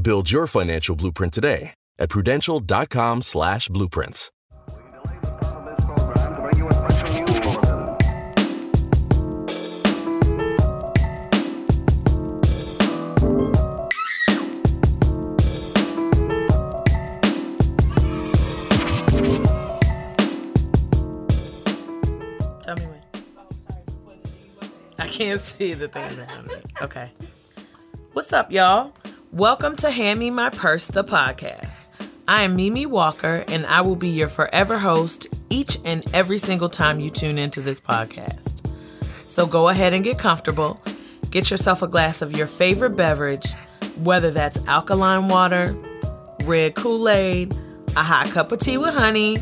Build your financial blueprint today at prudential.com slash blueprints. Tell me when. I can't see the thing. Okay. What's up, y'all? Welcome to Hand Me My Purse, the podcast. I am Mimi Walker, and I will be your forever host each and every single time you tune into this podcast. So go ahead and get comfortable. Get yourself a glass of your favorite beverage, whether that's alkaline water, red Kool Aid, a hot cup of tea with honey,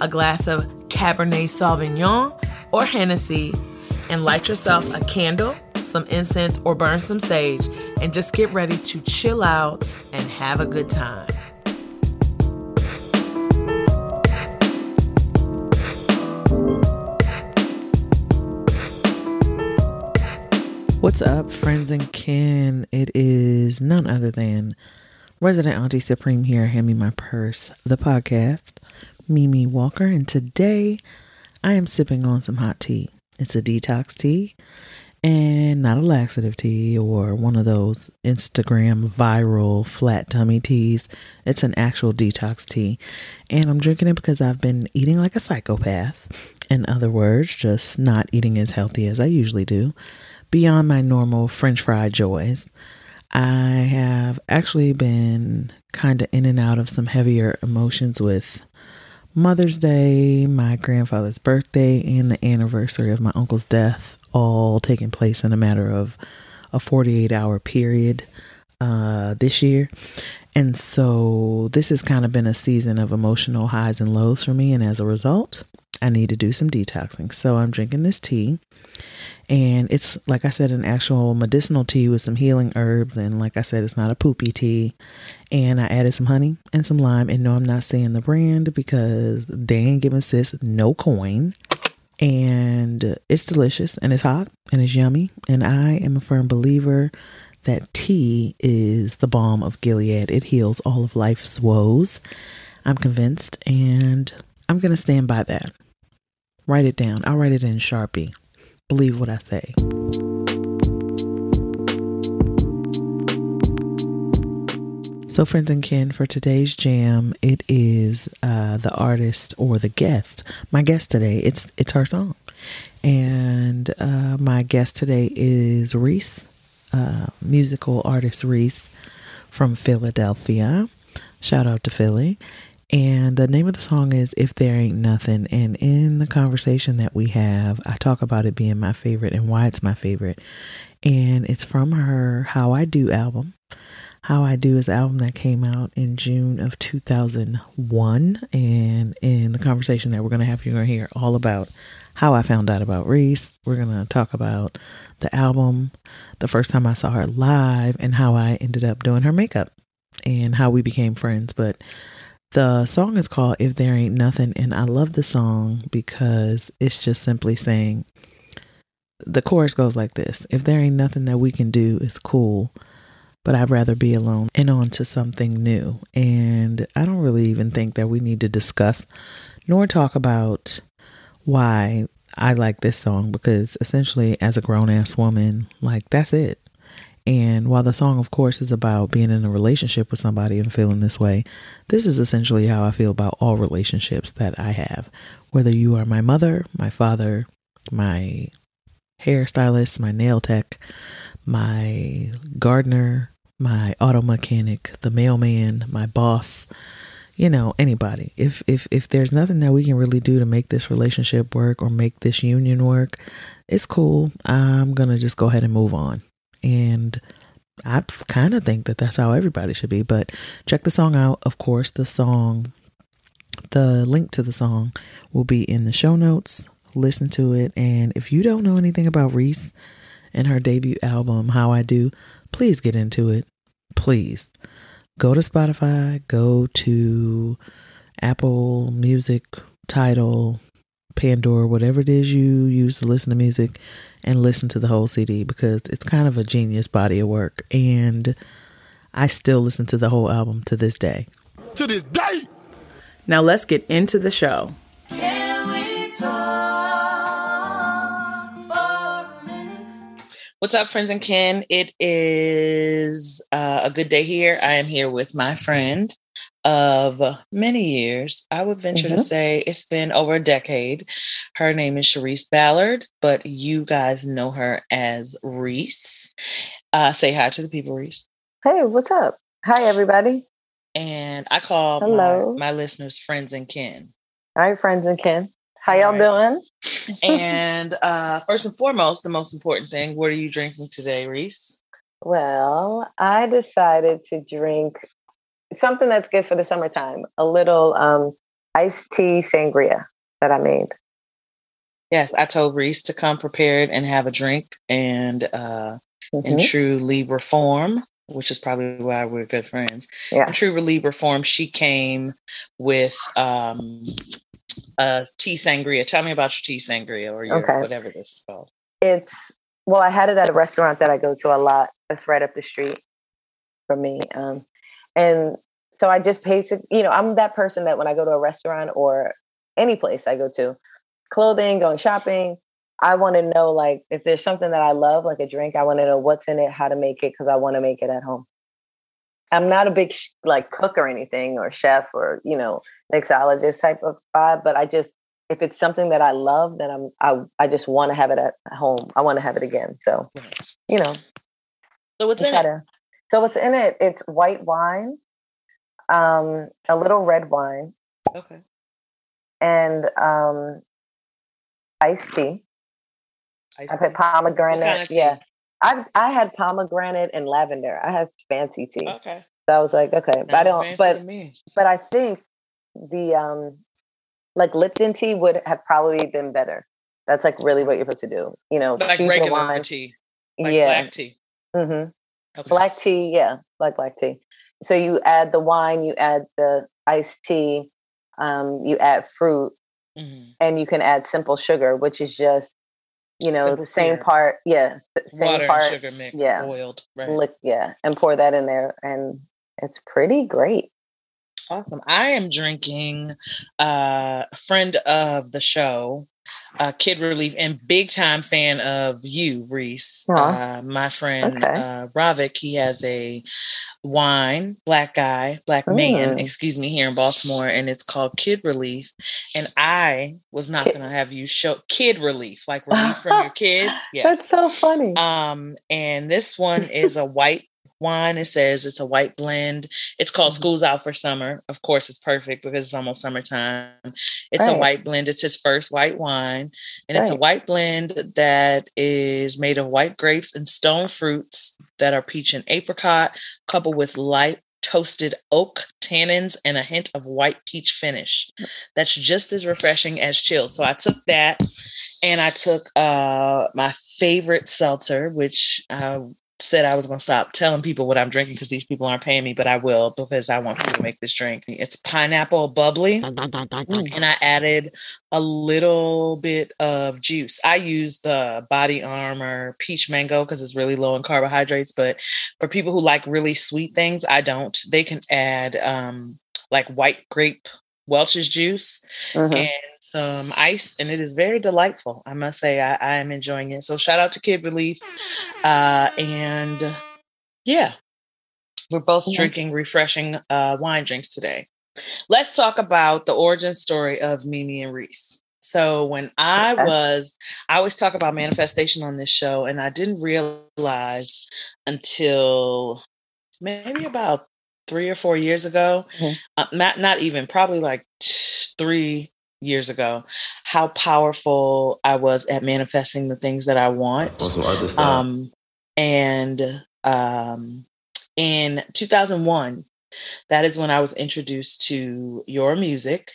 a glass of Cabernet Sauvignon, or Hennessy, and light yourself a candle some incense, or burn some sage, and just get ready to chill out and have a good time. What's up, friends and kin? It is none other than Resident Auntie Supreme here, Hand Me My Purse, the podcast, Mimi Walker, and today I am sipping on some hot tea. It's a detox tea and not a laxative tea or one of those Instagram viral flat tummy teas. It's an actual detox tea. And I'm drinking it because I've been eating like a psychopath. In other words, just not eating as healthy as I usually do, beyond my normal french fry joys. I have actually been kind of in and out of some heavier emotions with Mother's Day, my grandfather's birthday, and the anniversary of my uncle's death all taking place in a matter of a 48 hour period uh, this year. And so this has kind of been a season of emotional highs and lows for me. And as a result, I need to do some detoxing. So I'm drinking this tea. And it's, like I said, an actual medicinal tea with some healing herbs. And like I said, it's not a poopy tea. And I added some honey and some lime. And no, I'm not saying the brand because they ain't giving sis no coin and it's delicious and it's hot and it's yummy. And I am a firm believer that tea is the balm of Gilead. It heals all of life's woes. I'm convinced, and I'm going to stand by that. Write it down. I'll write it in Sharpie. Believe what I say. So, friends and kin, for today's jam, it is uh, the artist or the guest. My guest today, it's it's her song, and uh, my guest today is Res, uh, musical artist Res from Philadelphia. Shout out to Philly. And the name of the song is If There Ain't Nothing. And in the conversation that we have, I talk about it being my favorite and why it's my favorite. And it's from her How I Do album. How I Do is the album that came out in June of 2001. And in the conversation that we're going to have, you're going to hear all about how I found out about Res. We're going to talk about the album, the first time I saw her live, and how I ended up doing her makeup and how we became friends. But the song is called If There Ain't Nothing, and I love the song because it's just simply saying the chorus goes like this If there ain't nothing that we can do, it's cool, but I'd rather be alone and on to something new. And I don't really even think that we need to discuss nor talk about why I like this song because essentially, as a grown ass woman, like that's it. And while the song, of course, is about being in a relationship with somebody and feeling this way, this is essentially how I feel about all relationships that I have. Whether you are my mother, my father, my hairstylist, my nail tech, my gardener, my auto mechanic, the mailman, my boss, you know, anybody. If if if there's nothing that we can really do to make this relationship work or make this union work, it's cool. I'm going to just go ahead and move on. And I kind of think that that's how everybody should be. But check the song out. Of course, the song, the link to the song will be in the show notes. Listen to it. And if you don't know anything about Res and her debut album, How I Do, please get into it. Please go to Spotify, go to Apple Music, Tidal, Pandora, whatever it is you use to listen to music, and listen to the whole CD because it's kind of a genius body of work. And I still listen to the whole album to this day. To this day! Now let's get into the show. What's up, friends and kin? It is uh, a good day here. I am here with my friend, of many years. I would venture mm-hmm. to say it's been over a decade. Her name is Shareese Ballard, but you guys know her as Res. Uh, say hi to the people, Res. Hey, what's up? Hi, everybody. And I call Hello. My, my listeners friends and kin. All right, friends and kin. How y'all doing? and uh, first and foremost, the most important thing, what are you drinking today, Res? Well, I decided to drink something that's good for the summertime. A little um, iced tea sangria that I made. Yes, I told Res to come prepared and have a drink, and uh, mm-hmm. in true Libra form, which is probably why we're good friends. Yeah. In true Libra form, she came with um, a tea sangria. Tell me about your tea sangria or your okay. whatever this is called. It's well, I had it at a restaurant that I go to a lot. That's right up the street from me. Um, and so I just basic, you know, I'm that person that when I go to a restaurant or any place I go to, clothing, going shopping, I want to know like if there's something that I love, like a drink, I want to know what's in it, how to make it, because I want to make it at home. I'm not a big like cook or anything or chef or you know mixologist type of vibe, but I just if it's something that I love, then I'm I I just want to have it at home. I want to have it again. So, you know. So what's in it? To, so what's in it? It's white wine, um, a little red wine. Okay. And um, iced tea. Iced I've had pomegranate. Kind of yeah. I I had pomegranate and lavender. I have fancy tea. Okay. So I was like, okay, but I don't. But but I think the um like Lipton tea would have probably been better. That's like really what you're supposed to do. You know, like regular wine. tea. Like yeah. black tea. Mm-hmm. Okay. Black tea, yeah, like black tea. So you add the wine, you add the iced tea, um, you add fruit, mm-hmm. and you can add simple sugar, which is just you know simple the same syrup. part, yeah, same water part, and sugar mix, yeah, oiled, right? Lick, yeah, and pour that in there, and it's pretty great. Awesome. I am drinking uh, a friend of the show, uh, Kid Relief, and big time fan of you, Res. Uh, my friend okay. uh, Ravik, he has a wine, black guy, black man, excuse me, here in Baltimore, and it's called Kid Relief. And I was not going to have you show Kid Relief, like relief from your kids. Yes. That's so funny. Um, and this one is a white wine. It says it's a white blend. It's called mm-hmm. Schools Out for Summer. Of course, it's perfect because it's almost summertime. It's right. a white blend. It's his first white wine. And right. it's a white blend that is made of white grapes and stone fruits that are peach and apricot, coupled with light toasted oak tannins and a hint of white peach finish. That's just as refreshing as chill. So I took that and I took uh my favorite seltzer, which I said I was going to stop telling people what I'm drinking because these people aren't paying me, but I will because I want people to make this drink. It's pineapple bubbly, and I added a little bit of juice. I use the Body Armor Peach Mango because it's really low in carbohydrates, but for people who like really sweet things, I don't. They can add um, like white grape Welch's juice mm-hmm. and some ice, and it is very delightful. I must say, I, I am enjoying it. So shout out to Kid Relief, uh, and yeah, we're both yeah. drinking refreshing uh, wine drinks today. Let's talk about the origin story of Mimi and Res. So when I was, I always talk about manifestation on this show, and I didn't realize until maybe about three or four years ago, mm-hmm. uh, not not even probably like three years ago, how powerful I was at manifesting the things that I want. Also, um, and um, in 2001, that is when I was introduced to your music,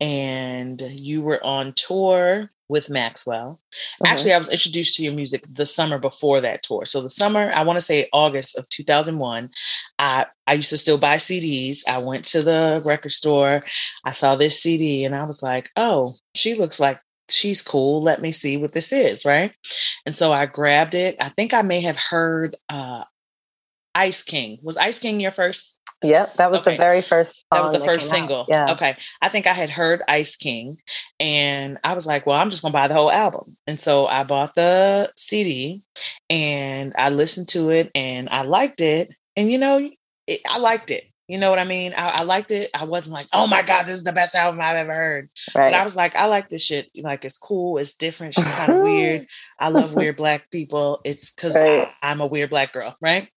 and you were on tour with Maxwell. Uh-huh. Actually, I was introduced to your music the summer before that tour. So the summer, I want to say August of 2001, I I used to still buy CDs. I went to the record store. I saw this CD and I was like, "Oh, she looks like she's cool. Let me see what this is, right?" And so I grabbed it. I think I may have heard uh Ice King. Was Ice King your first Yep, that was okay. the very first. that was the first single. Out. Yeah. Okay, I think I had heard Ice King, and I was like, "Well, I'm just gonna buy the whole album." And so I bought the CD, and I listened to it, and I liked it. And you know, it, I liked it. You know what I mean? I, I, liked it. I wasn't like, "Oh my god, this is the best album I've ever heard." Right. But I was like, "I like this shit. Like, it's cool. It's different. She's kind of weird. I love weird black people. It's because right. I'm a weird black girl, right?"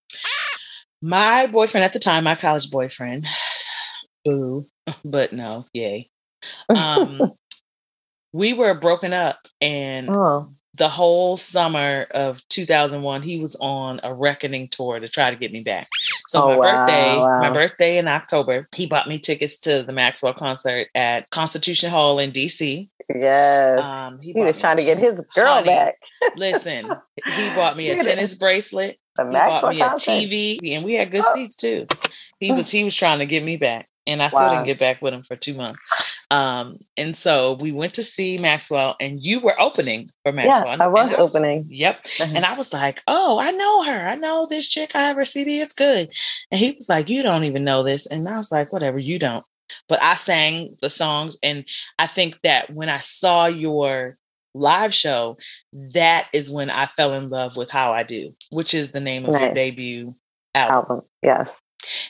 My boyfriend at the time, my college boyfriend, boo, but no, yay. Um, we were broken up, and oh. the whole summer of 2001, he was on a reckoning tour to try to get me back. So oh, my wow, birthday, wow. my birthday in October, he bought me tickets to the Maxwell concert at Constitution Hall in DC. Yes. Um, he, he was trying to get his girl honey, back. listen, he bought me a tennis bracelet. The he bought me a TV, and we had good oh. seats too. He was he was trying to get me back, and I still wow. didn't get back with him for two months. Um, and so we went to see Maxwell, and you were opening for Maxwell. Yeah, I was, I was opening. Yep. Mm-hmm. And I was like, "Oh, I know her. I know this chick. I have her CD. It's good." And he was like, "You don't even know this," and I was like, "Whatever, you don't." But I sang the songs, and I think that when I saw your live show, that is when I fell in love with How I Do, which is the name of nice. your debut album. album. Yes.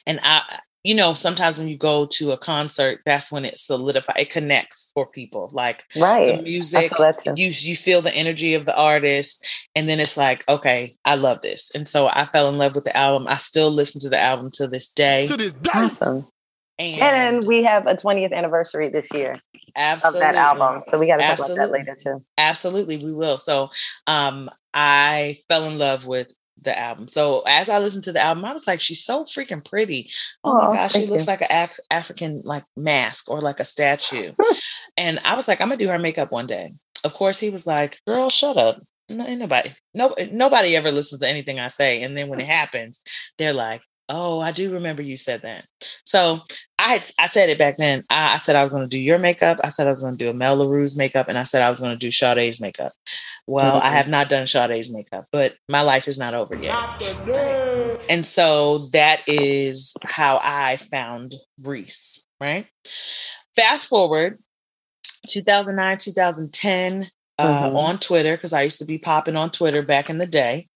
And I, you know, sometimes when you go to a concert, that's when it solidifies, it connects for people. Like right. the music, you you feel the energy of the artist, and then it's like, okay, I love this. And so I fell in love with the album. I still listen to the album to this day. To this day. Awesome. And, and we have a 20th anniversary this year absolutely. of that album. So we got to talk about that later too. Absolutely, we will. So um, I fell in love with the album. So as I listened to the album, I was like, she's so freaking pretty. Oh, oh my gosh, she looks you. like an Af- African like mask or like a statue. and I was like, I'm gonna do her makeup one day. Of course, he was like, girl, shut up. No, nobody, no, nobody ever listens to anything I say. And then when it happens, they're like, Oh, I do remember you said that. So I had, I said it back then. I, I said I was going to do your makeup. I said I was going to do Amel Larrieux's makeup, and I said I was going to do Sade's makeup. Well, mm-hmm. I have not done Sade's makeup, but my life is not over yet. And so that is how I found Res. Right. Fast forward, 2009, 2010. Uh, mm-hmm. on Twitter because I used to be popping on Twitter back in the day,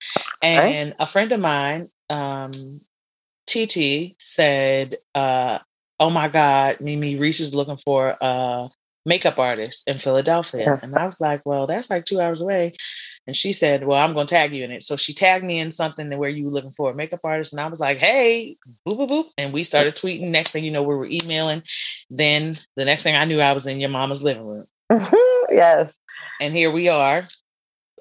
and right. a friend of mine um, TT said, uh, "Oh my God, Mimi Res is looking for a makeup artist in Philadelphia," and I was like, "Well, that's like two hours away." And she said, Well, I'm going to tag you in it. So she tagged me in something that where you were looking for a makeup artist. And I was like, Hey, boop, boop, boop. And we started tweeting. Next thing you know, we were emailing. Then the next thing I knew, I was in your mama's living room. yes. And here we are,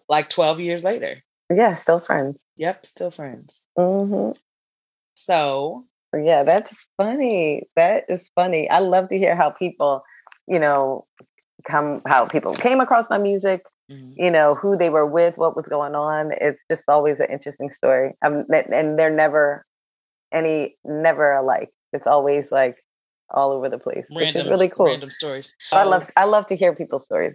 like 12 years later. Yeah, still friends. Yep, still friends. Mm-hmm. So, yeah, that's funny. That is funny. I love to hear how people, you know, come, how people came across my music, mm-hmm. you know, who they were with, what was going on. It's just always an interesting story. Um, and they're never any, never alike. It's always like all over the place, random, which is really cool. Random stories. I love, I love to hear people's stories.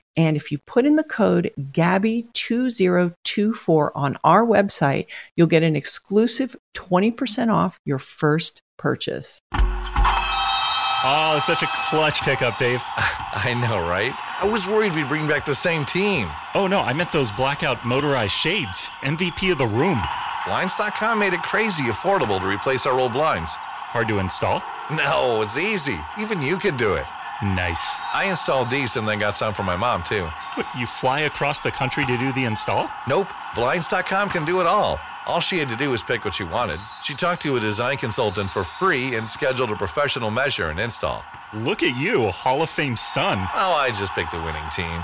And if you put in the code GABBY2024 on our website, you'll get an exclusive 20% off your first purchase. Oh, such a clutch pickup, Dave. I know, right? I was worried we'd bring back the same team. Oh, no, I meant those blackout motorized shades. MVP of the room. Blinds.com made it crazy affordable to replace our old blinds. Hard to install? No, it's easy. Even you could do it. Nice. I installed these and then got some for my mom, too. What, you fly across the country to do the install? Nope. Blinds.com can do it all. All she had to do was pick what she wanted. She talked to a design consultant for free and scheduled a professional measure and install. Look at you, Hall of Fame son. Oh, I just picked the winning team.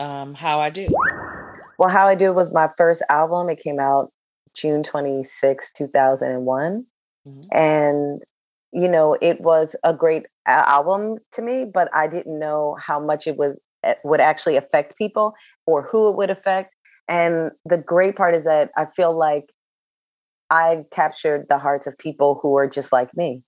um, How I Do. Well, How I Do was my first album. It came out June 26, 2001. Mm-hmm. And, you know, it was a great album to me, but I didn't know how much it was eh, would actually affect people or who it would affect. And the great part is that I feel like I captured the hearts of people who are just like me,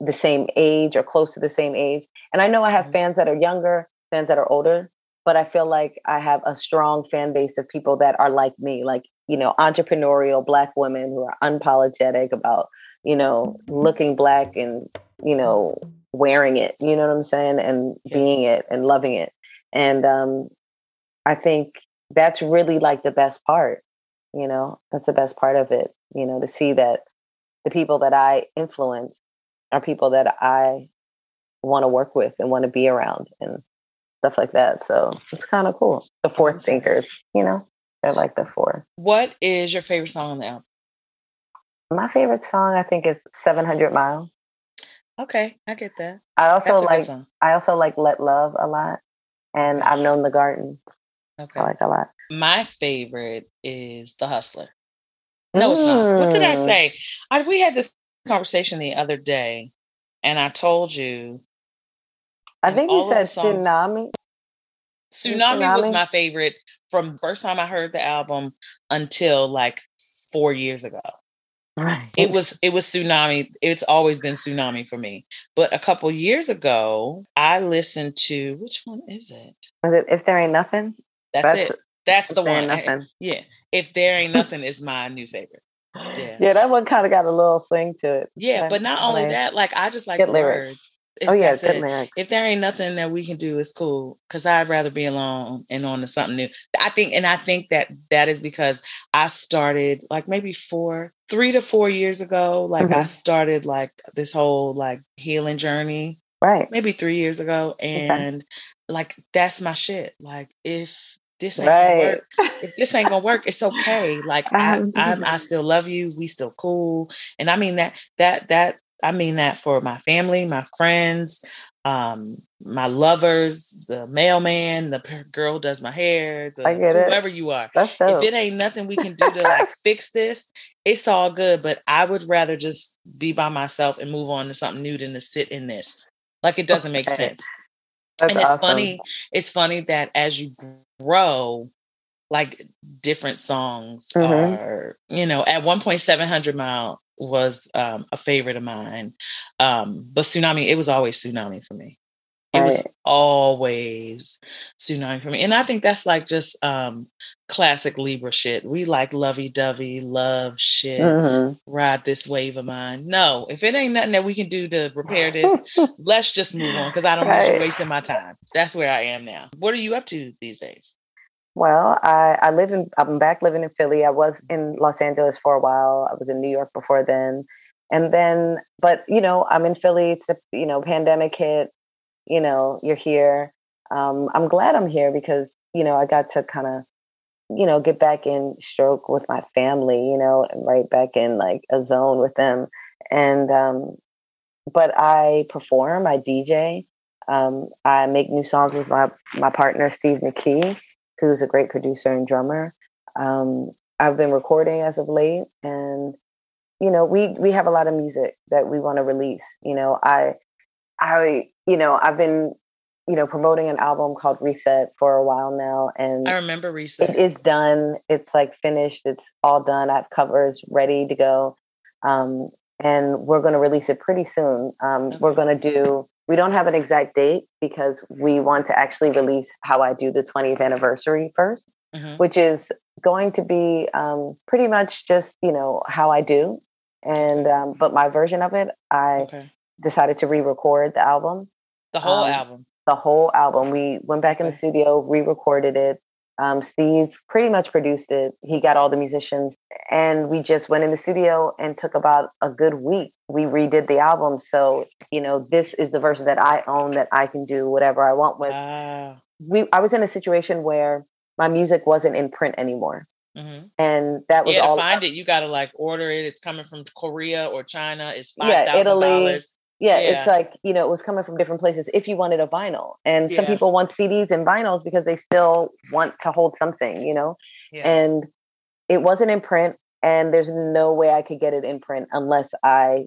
the same age or close to the same age. And I know I have mm-hmm. fans that are younger, fans that are older, but I feel like I have a strong fan base of people that are like me, like, you know, entrepreneurial black women who are unapologetic about, you know, looking black and, you know, wearing it, you know what I'm saying? And being it and loving it. And um, I think that's really like the best part, you know, that's the best part of it, you know, to see that the people that I influence are people that I want to work with and want to be around and stuff like that. So it's kind of cool. The four thinkers, you know, they're like the four. What is your favorite song on the album? My favorite song, I think, is 700 Miles. Okay, I get that. I also like I also like Let Love a lot, and I've known the Garden. Okay, I like a lot. My favorite is The Hustler. No, mm. it's not. What did I mm. say? I, we had this conversation the other day, and I told you. I think you said Tsunami. Tsunami. Tsunami was my favorite from first time I heard the album until like four years ago. Right. It was it was tsunami. It's always been tsunami for me. But a couple years ago, I listened to which one is it? Is it if there ain't nothing? That's, That's it. That's the one. Nothing. yeah. If there ain't nothing is my new favorite. Yeah. yeah, that one kind of got a little thing to it. Yeah, but not only that, like I just like the lyrics. words. Oh yeah, good lyrics. If there ain't nothing that we can do, it's cool. Because I'd rather be alone and on to something new. I think, and I think that that is because I started like maybe four, three to four years ago. Like mm-hmm. I started like this whole like healing journey. Right. Maybe three years ago, and okay. like that's my shit. Like if this ain't right. gonna work. If this ain't gonna work, it's okay. Like I, I, I still love you. We still cool. And I mean that that that I mean that for my family, my friends, um, my lovers, the mailman, the girl does my hair, the, whoever it. you are. If it ain't nothing we can do to like fix this, it's all good. But I would rather just be by myself and move on to something new than to sit in this. Like it doesn't okay. make sense. That's and it's awesome. funny. It's funny that as you grow, like different songs mm-hmm. are, you know, at one point, 700 Mile was um, a favorite of mine. Um, but Tsunami, it was always Tsunami for me. It right. was always tsunami for me. And I think that's like just um classic Libra shit. We like lovey dovey, love shit, mm-hmm. ride this wave of mine. No, if it ain't nothing that we can do to repair this, let's just move on because I don't right. want you wasting my time. That's where I am now. What are you up to these days? Well, I, I live in I'm back living in Philly. I was in Los Angeles for a while. I was in New York before then. And then, but you know, I'm in Philly. It's a, you know, pandemic hit you know, you're here. Um, I'm glad I'm here because, you know, I got to kind of, you know, get back in stroke with my family, you know, and right back in like a zone with them. And, um, but I perform, I DJ, um, I make new songs with my, my partner, Steve McKie, who's a great producer and drummer. Um, I've been recording as of late and, you know, we, we have a lot of music that we want to release. You know, I, I, you know, I've been, you know, promoting an album called Reset for a while now, and I remember Reset. It is done. It's like finished. It's all done. I have covers ready to go, um, and we're going to release it pretty soon. Um, okay. We're going to do. We don't have an exact date because we want to actually release how I do the 20th anniversary 1st mm-hmm. which is going to be um, pretty much just you know how I do, and um, but my version of it, I okay decided to re-record the album. The whole um, album. The whole album. We went back in the studio, re-recorded it. Um, Steve pretty much produced it. He got all the musicians, and we just went in the studio and took about a good week. We redid the album, so you know this is the version that I own that I can do whatever I want with. We I was in a situation where my music wasn't in print anymore. Mm-hmm. And that was yeah, all. To find it, you got to like order it. It's coming from Korea or China. It's five thousand yeah, dollars yeah, yeah, it's like you know it was coming from different places if you wanted a vinyl and yeah. some people want cds and vinyls because they still want to hold something you know yeah. and it wasn't in print and there's no way i could get it in print unless i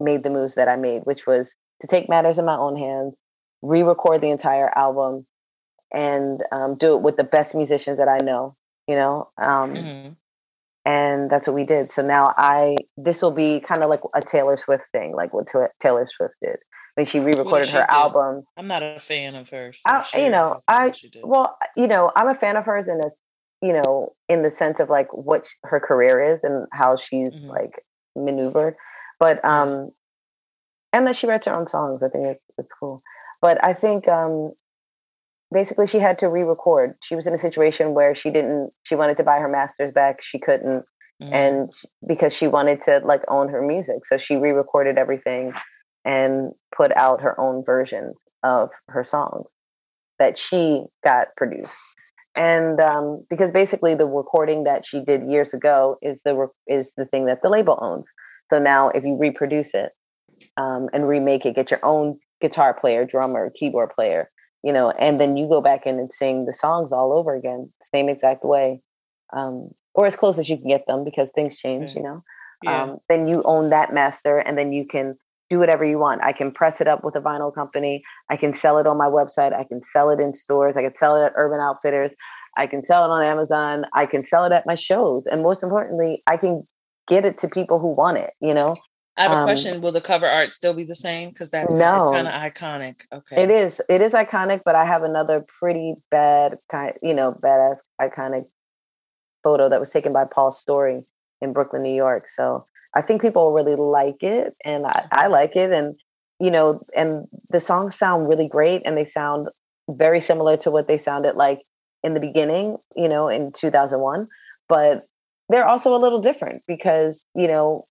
made the moves that i made which was to take matters in my own hands re-record the entire album and um, do it with the best musicians that I know. You know, um, Mm-hmm. And that's what we did. So now I this will be kind of like a Taylor Swift thing, like what Taylor Swift did. when she re-recorded she her do? album. I'm not a fan of hers. I, you know, I well, you know, I'm a fan of hers in a, you know, in the sense of like what her career is and how she's Mhm. like maneuvered, but um, and that she writes her own songs. I think it's it's cool. But I think um, basically she had to re-record. She was in a situation where she didn't. She wanted to buy her masters back. She couldn't, Mhm. and because she wanted to like own her music, so she re-recorded everything and put out her own versions of her songs that she got produced. And um, because basically the recording that she did years ago is the re- is the thing that the label owns. So now if you reproduce it um, and remake it, get your own guitar player, drummer, keyboard player, you know, and then you go back in and sing the songs all over again, same exact way, um, or as close as you can get them because things change, you know. Yeah. Um, then you own that master, and then you can do whatever you want. I can press it up with a vinyl company. I can sell it on my website. I can sell it in stores. I can sell it at Urban Outfitters. I can sell it on Amazon. I can sell it at my shows. And most importantly, I can get it to people who want it, you know? I have a Um, question. Will the cover art still be the same? Because that's No. kind of iconic. Okay. It is. It is iconic, but I have another pretty bad kind, you know, badass iconic photo that was taken by Paul Story in Brooklyn, New York. So I think people really like it, and I, I like it, and you know, and the songs sound really great, and they sound very similar to what they sounded like in the beginning, you know, in 2001. But they're also a little different because you know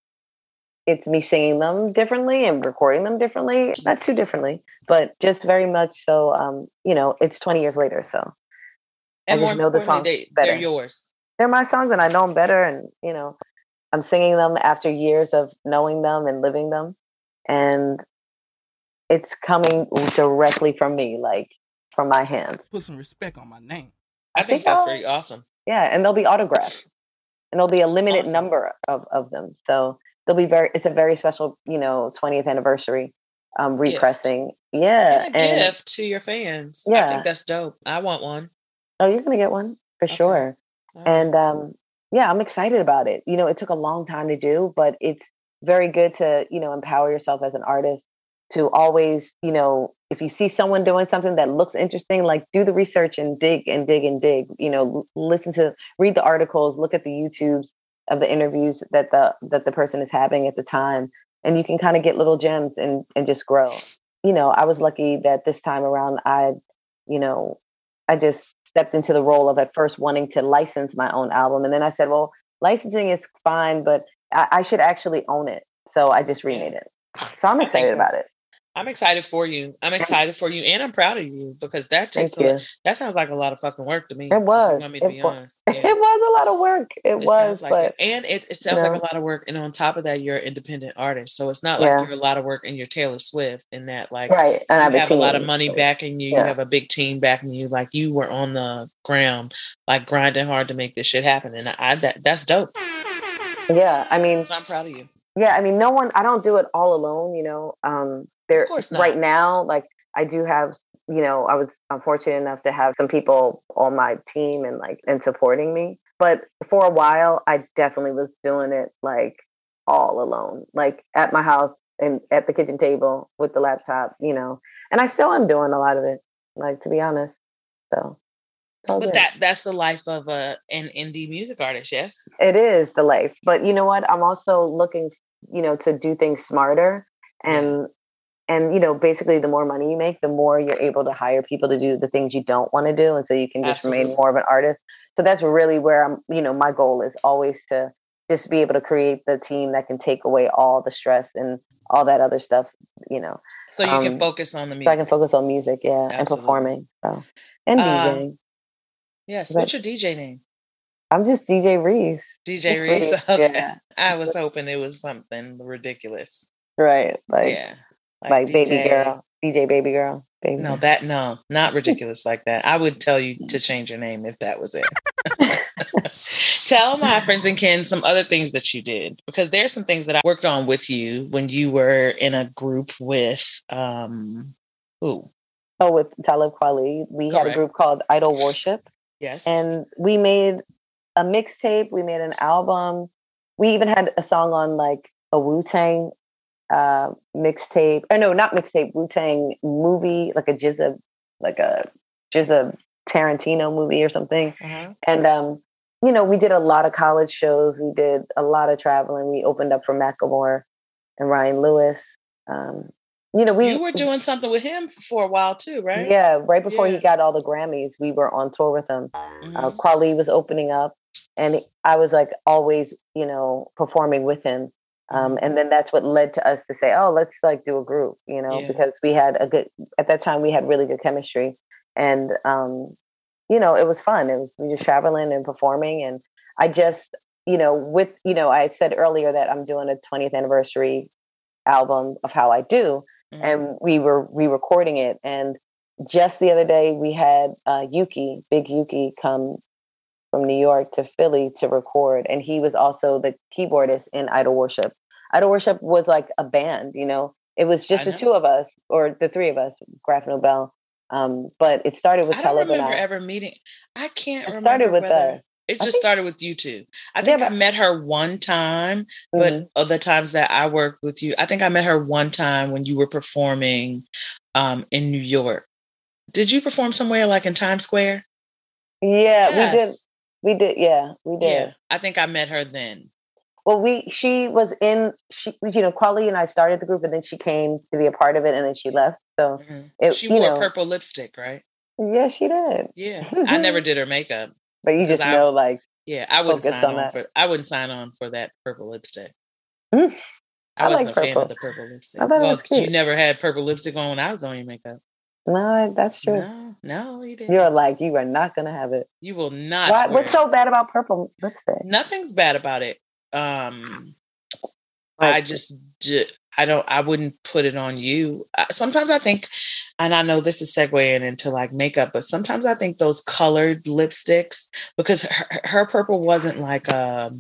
it's me singing them differently and recording them differently not too differently but just very much so um you know it's 20 years later so and I more just know the importantly, songs they, they're better. yours. they're my songs and i know them better and you know i'm singing them after years of knowing them and living them and it's coming directly from me like from my hands Put some respect on my name. I, I think, think that's I'll- pretty awesome. yeah and they'll be autographed and there'll be a limited Awesome. number of, of them so they'll be very it's a very special you know 20th anniversary um Gift. repressing yeah And a and gift to your fans. yeah I think that's dope. I want one. oh you're gonna get one for Okay. sure right. and um yeah i'm excited about it you know it took a long time to do but it's very good to you know empower yourself as an artist to always you know if you see someone doing something that looks interesting like do the research and dig and dig and dig you know listen to read the articles look at the youtubes of the interviews that the that the person is having at the time and you can kind of get little gems and and just grow. You know i was lucky that this time around i you know i just stepped into the role of at first wanting to license my own album and then i said well licensing is fine but i, I should actually own it. So i just remade it. So i'm excited about it I'm excited for you. I'm excited for you, and I'm proud of you because that thank takes a, you that sounds like a lot of fucking work to me. it was You want me to it, be wa- honest? Yeah. it was a lot of work it, It was like but it. And it, it sounds you like a lot of work. And on top of that, you're an independent artist. So it's not like Yeah. you're a lot of work and you're Taylor Swift in that like right and I you have a lot of money backing you. Yeah. You have a big team backing you. Like you were on the ground, like grinding hard to make this shit happen. And I that that's dope. yeah i mean So I'm proud of you. yeah i mean no one i don't do it all alone you know um there right now like i do have you know i was fortunate enough to have some people on my team and like and supporting me but for a while i definitely was doing it like all alone like at my house and at the kitchen table with the laptop you know and i still am doing a lot of it like to be honest so But good. that that's the life of a an indie music artist, yes. It is the life. But you know what? I'm also looking, you know, to do things smarter and and you know, basically the more money you make, the more you're able to hire people to do the things you don't want to do. And so you can just Absolutely. remain more of an artist. So that's really where I'm, you know, my goal is always to just be able to create the team that can take away all the stress and all that other stuff, you know. So you can Um, focus on the music So I can focus on music, yeah, and performing. So and Uh, DJing. Yes. but- What's your DJ name? I'm just DJ Res. DJ Res. Res, Okay. yeah. I was hoping it was something ridiculous. Right. Like yeah. Like, baby DJ girl. DJ baby girl. Baby No, that no, not ridiculous like that. I would tell you to change your name if that was it. tell my friends and kin some other things that you did because there's some things that I worked on with you when you were in a group with um who? Oh, with Talib Kweli, we had a group called Idle Warship, Yes. and we made a mixtape. We made an album. We even had a song on like a Wu Tang uh, mixtape. Or no, not mixtape. Wu Tang movie, like a GZA, like a GZA Tarantino movie or something. Uh-huh. And um, you know, we did a lot of college shows. We did a lot of traveling. We opened up for Macklemore and Ryan Lewis. Um, you know, we you were doing something with him for a while too, right? yeah, right before Yeah. he got all the Grammys, we were on tour with him. Uh, Mhm. Kweli was opening up, and I was like always, you know, performing with him. Um, Mm-hmm. and then that's what led to us to say, oh, let's like do a group, you know, Yeah. because we had a good at that time we had really good chemistry, and um, you know, it was fun. It was we were just traveling and performing, and I just, you know, with you know, I said earlier that I'm doing a 20th anniversary album of how I do, Mhm. and we were re-recording it and just the other day we had uh, yuki big yuki come from new york to philly to record and he was also the keyboardist in Idle Warship Idle Warship was like a band you know it was just I the know. two of us or the three of us Graph Nobel um, but it started with I don't Talib remember ever meeting. I can't It remember. started with whether- us. It just think- started with you two. I Yeah, think I met her one time, but Mhm. other times that I worked with you, I think I met her one time when you were performing um, in New York. Did you perform somewhere like in Times Square? yeah we did Yes. We did yeah we did Yeah, I think I met her then. Well, we she was in she you know Kweli and I started the group and then she came to be a part of it and then she left. So it, she wore know, purple lipstick, right? Yeah, she did. Yeah, I never did her makeup. But you just I- know like Yeah, I wouldn't sign on on, for. I wouldn't sign on for that purple lipstick. Mm, I, I wasn't like a fan of the purple lipstick. Well, you never had purple lipstick on when I was doing your makeup. No, that's true. No, no, you didn't. You're like you are not gonna have it. You will not. Why, what's so bad about purple lipstick? Nothing's bad about it. Um, I just, d- I don't, I wouldn't put it on you. Uh, Sometimes I think, and I know this is segueing into like makeup, but sometimes I think those colored lipsticks, because her, her purple wasn't like a,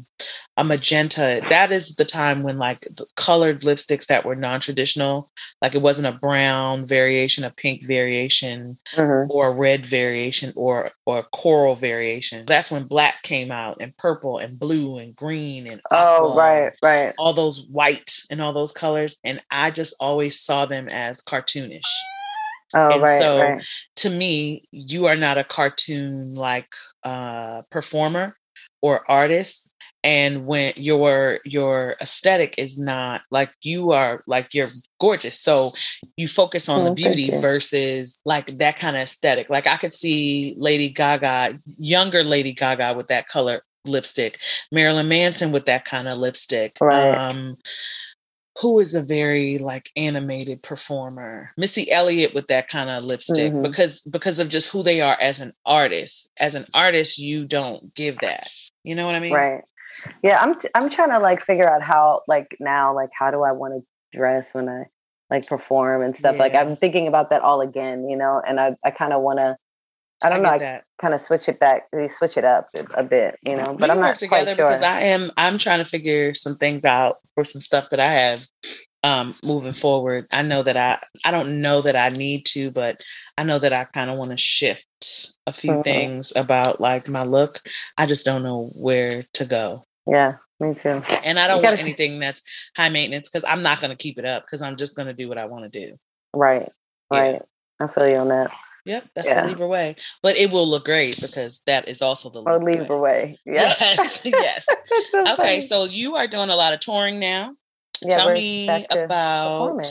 a magenta. That is the time when like the colored lipsticks that were non-traditional, like it wasn't a brown variation, a pink variation, Mhm. or a red variation or or a coral variation. That's when black came out and purple and blue and green and Oh, right, right. all those white and all those colors. And I just always saw them as cartoonish. Oh, and right, so right. to me, you are not a cartoon like uh performer or artist. And when your your aesthetic is not like you are like you're gorgeous. So you focus on Oh, the beauty versus like that kind of aesthetic. Like I could see Lady Gaga, younger Lady Gaga with that color lipstick, Marilyn Manson with that kind of lipstick. Right. Um who is a very like animated performer missy elliott with that kind of lipstick Mhm. because because of just who they are as an artist as an artist you don't give that you know what i mean Right. Yeah, I'm t- I'm trying to like figure out how like now like how do I want to dress when I like perform and stuff. Like I'm thinking about that all again, you know, and I I kind of want to I don't know, I that. kind of switch it back, switch it up a, bit, you know, but we I'm work not together quite sure. because i am i'm trying to figure some things out for some stuff that i have um moving forward i know that i i don't know that i need to but i know that i kind of want to shift a few Mhm. things about like my look i just don't know where to go yeah, me too. and I don't gotta- want anything that's high maintenance because I'm not going to keep it up because I'm just going to do what I want to do. Right, Yeah. right. I feel you on that. Yep, that's Yeah. the Libra way, but it will look great because that is also the Oh, Libra Libra way. way. Yes, yes. Okay, so you are doing a lot of touring now. yeah, Tell me about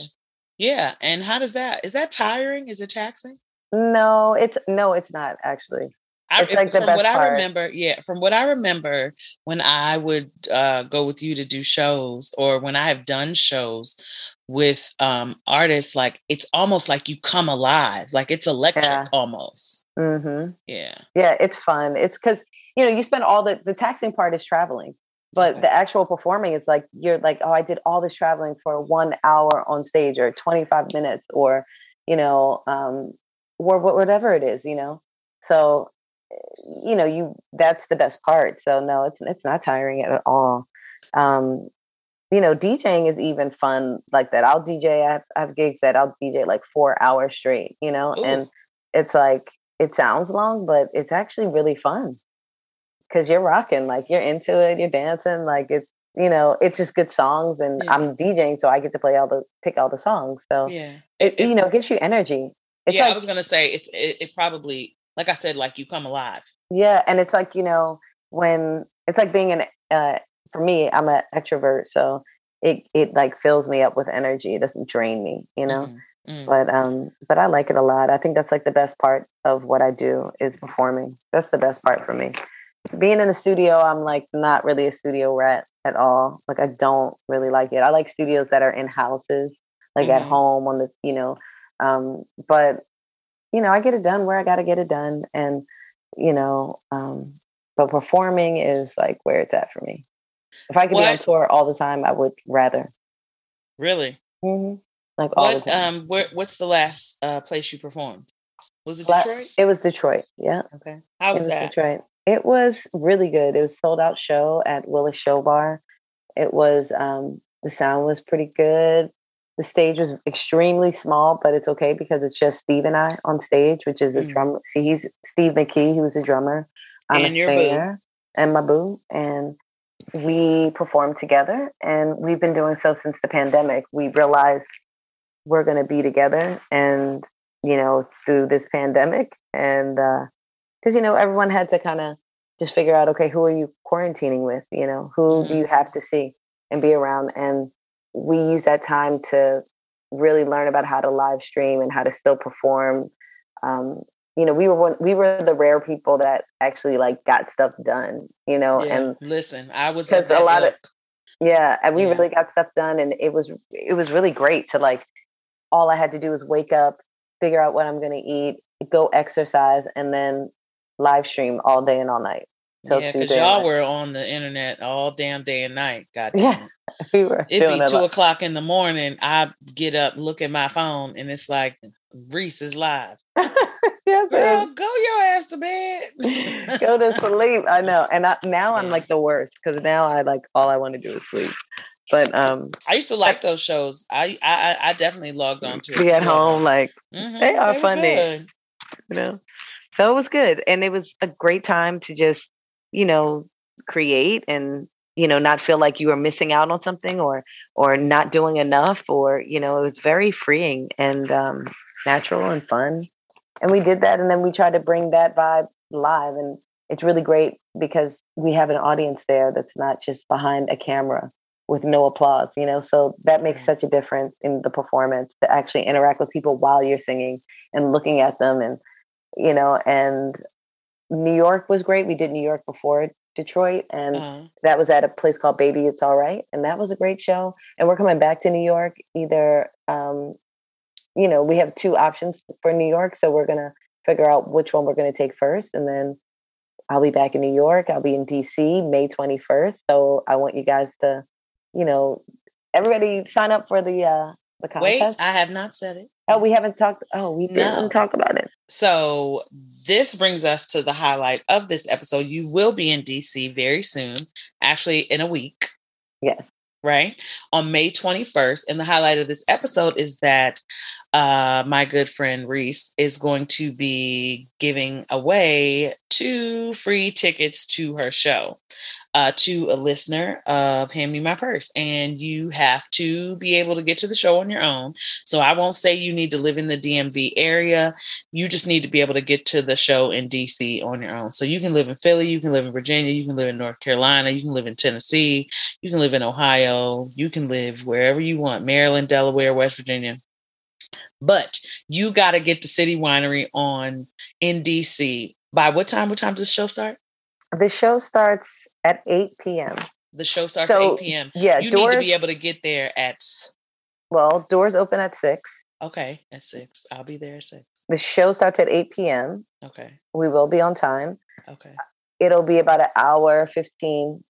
yeah, and how does that is that tiring? Is it taxing? No, it's no, it's not actually. I, It's like the from what I remember, yeah, from what I remember, when I would uh, go with you to do shows, or when I have done shows with um, artists, like it's almost like you come alive, like it's electric Yeah. almost. Mm-hmm. Yeah, Yeah, it's fun. It's because you know you spend all the the taxing part is traveling, but the actual performing is like you're like, oh, I did all this traveling for one hour on stage or twenty five minutes or you know, um, or whatever it is, you know. So, you know, you that's the best part. So no, it's it's not tiring at all. Um, you know, DJing is even fun like that. I'll DJ, I have, I have gigs that I'll DJ like four hours straight, you know, Ooh. and it's like, it sounds long, but it's actually really fun because you're rocking, like you're into it, you're dancing, like it's, you know, it's just good songs and Yeah. I'm DJing, so I get to play all the, pick all the songs. So Yeah. it, you know, gives you energy. It's yeah, like, I was gonna say it's it, it probably like I said, like you come alive. Yeah, and it's like you know when it's like being an uh, for me, I'm an extrovert, so it it like fills me up with energy. It doesn't drain me, you know. Mm. But um, but I like it a lot. I think that's like the best part of what I do is performing. That's the best part for me. Being in the studio, I'm like not really a studio rat at all. Like I don't really like it. I like studios that are in houses, like at Mhm. home on the you know. Um, but you know, I get it done where I got to get it done, and you know, um, but performing is like where it's at for me. If I could be on tour all the time, I would rather. Really? hmm Like all What the time. um where what's the last uh place you performed? Was it Detroit? It was Detroit. Yeah. Okay. How it was that? Detroit. It was really good. It was sold out show at Willis Show Bar. It was um the sound was pretty good. The stage was extremely small, but it's okay because it's just Steve and I on stage, which is a Mm. drum. See, he's Steve McKie, who's a drummer. I'm And a your boo. singer, and my boo, and we perform together. And we've been doing so since the pandemic. We realized we're going to be together, and you know, through this pandemic, and because you know, everyone had to kind of just figure out, okay, who are you quarantining with? You know, who do you have to see and be around? And we use that time to really learn about how to live stream and how to still perform. Um, you know, we were one, we were the rare people that actually like got stuff done. You know, Yeah. and Listen, I was because a lot of yeah, and we Yeah. really got stuff done, and it was it was really great to like. All I had to do was wake up, figure out what I'm going to eat, go exercise, and then live stream all day and all night. Yeah, because y'all were on the internet all damn day and night. God damn it. we were It'd be two lot. o'clock in the morning. I get up, look at my phone, and it's like Res is live. Yes, Girl, go your ass to bed. go to sleep. I know, and I, now I'm like the worst because now I like all I want to do is sleep. But um, I used to like those shows. I I, I definitely logged on to. be at home like Mhm, they are funny. good. you know so it was good and it was a great time to just you know create and you know not feel like you were missing out on something or or not doing enough or you know it was very freeing and um natural and fun. And we did that and then we tried to bring that vibe live and it's really great because we have an audience there that's not just behind a camera with no applause you know so that makes such a difference in the performance to actually interact with people while you're singing and looking at them and you know and new york was great we did new york before detroit and Uh-huh. that was at a place called baby it's all right and that was a great show and we're coming back to new york either um you know we have two options for new york so we're gonna figure out which one we're gonna take first and then i'll be back in new york i'll be in dc may 21st so i want you guys to you know everybody sign up for the uh the Wait, contest I have not said it. Oh we haven't talked oh we didn't No. talk about it So this brings us to the highlight of this episode. You will be in DC very soon, actually in a week. Yes. Right on May 21st. And the highlight of this episode is that uh, my good friend Res is going to be giving away two free tickets to her show uh, to a listener of Hand Me My Purse. And you have to be able to get to the show on your own. So I won't say you need to live in the DMV area. You just need to be able to get to the show in DC on your own. So you can live in Philly, you can live in Virginia, you can live in North Carolina, you can live in Tennessee, you can live in Ohio, you can live wherever you want, Maryland, Delaware, West Virginia. But you got to get to City Winery on in DC. By what time? What time does the show start? the show starts at 8 p.m The show starts So, at 8 p.m. yeah, you need to be able to get there at well doors open at 6 okay at six. I'll be there at six. the show starts at 8 p.m Okay. we will be on time Okay. it'll be about an hour 15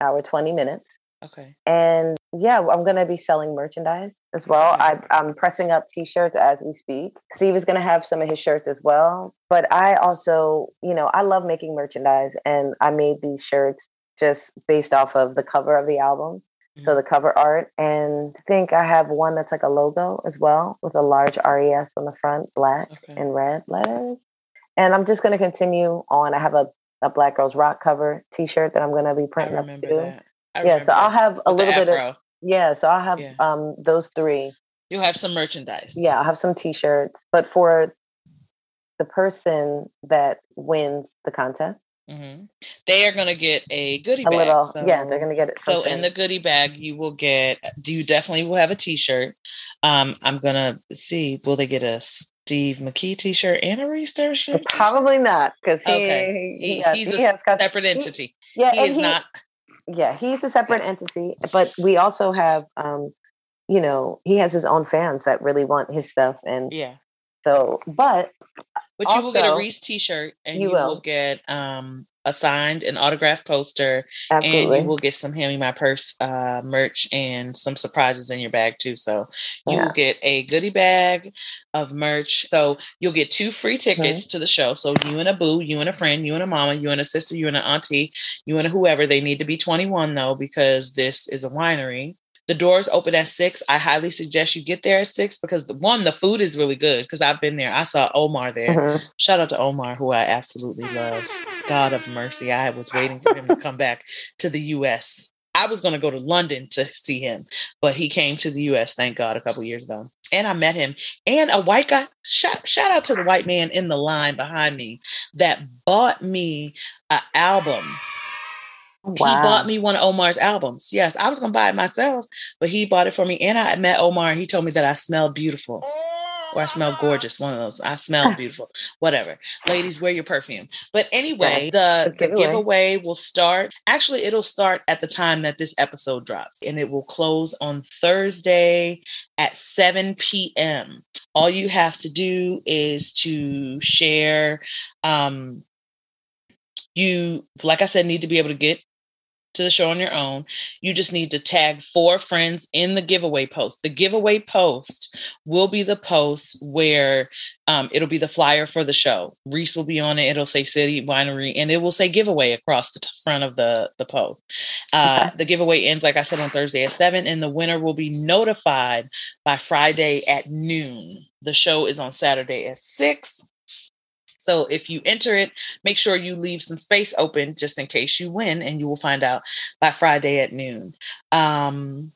hour 20 minutes Okay. and yeah i'm going to be selling merchandise as well I, i'm pressing up t-shirts as we speak steve is going to have some of his shirts as well but i also you know i love making merchandise and i made these shirts just based off of the cover of the album So the cover art, and I think I have one that's like a logo as well with a large RES on the front, black Okay. and red letters. And I'm just going to continue on. I have a, a Black Girls Rock cover T-shirt that I'm going to be printing up too. that. I yeah, so I'll have a little bit of. Yeah. So I'll have Yeah. um those three. You'll have some merchandise. Yeah, I'll have some T-shirts. But for the person that wins the contest, hmm They are going to get a goodie a bag. little so- yeah, they're going to get it. So in the goodie bag, you will get. Do you definitely will have a T-shirt? Um, I'm gonna see. Will they get a Steve McKie T-shirt and a Res shirt? Probably not, because he, Okay, he, he, has- he's he a separate he- entity. yeah, he is he- not. Yeah, he's a separate entity, but we also have, um, you know, he has his own fans that really want his stuff, and Yeah, so, but but you will get a Res T-shirt, and You you, will. will. get um a signed and autographed poster, absolutely, and you will get some hand me my purse uh merch and some surprises in your bag too. So you Yeah. will get a goodie bag of merch. So you'll get two free Mm-hmm. tickets to the show. So you and a boo, you and a friend, you and a mama, you and a sister, you and an auntie, you and a whoever. They need to be 21 though, because this is a winery. The doors open at six. I highly suggest you get there at six because the one, the food is really good. Because I've been there. I saw Omar there. Mhm. Shout out to Omar, who I absolutely love. God of mercy. I was waiting for him to come back to the US. I was going to go to London to see him, but he came to the US, thank God, a couple years ago. And I met him. And a white guy, shout, shout out to the white man in the line behind me that bought me an album. He bought me one of Omar's albums. Yes, I was going to buy it myself, but he bought it for me. And I met Omar and he told me that I smelled beautiful or I smell gorgeous. One of those. I smell beautiful. Whatever. Ladies, wear your perfume. But anyway, the, the give it away. giveaway will start. Actually, it'll start at the time that this episode drops, and it will close on Thursday at 7 p.m. All you have to do is to share. Um, you, like I said, need to be able to get to the show on your own. You just need to tag four friends in the giveaway post. The giveaway post will be the post where um, it'll be the flyer for the show. Res will be on it. It'll say City Winery and it will say giveaway across the front of the, the post. Uh, The giveaway ends, like I said, on Thursday at 7, and the winner will be notified by Friday at noon. The show is on Saturday at 6. So if you enter it, make sure you leave some space open just in case you win, and you will find out by Friday at noon. Um,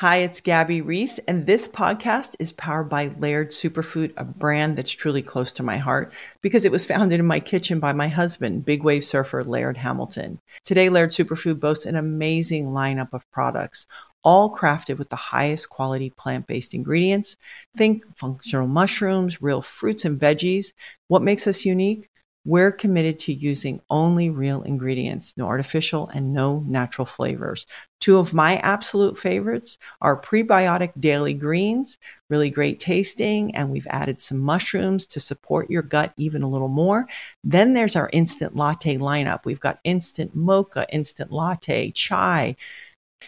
Hi, it's Gabby Reece, and this podcast is powered by Laird Superfood, a brand that's truly close to my heart because it was founded in my kitchen by my husband, big wave surfer Laird Hamilton. Today, Laird Superfood boasts an amazing lineup of products, all crafted with the highest quality plant based ingredients. Think functional mushrooms, real fruits and veggies. What makes us unique? We're committed to using only real ingredients, no artificial and no natural flavors. Two of my absolute favorites are prebiotic daily greens, really great tasting, and we've added some mushrooms to support your gut even a little more. Then there's our instant latte lineup. We've got instant mocha, instant latte, chai.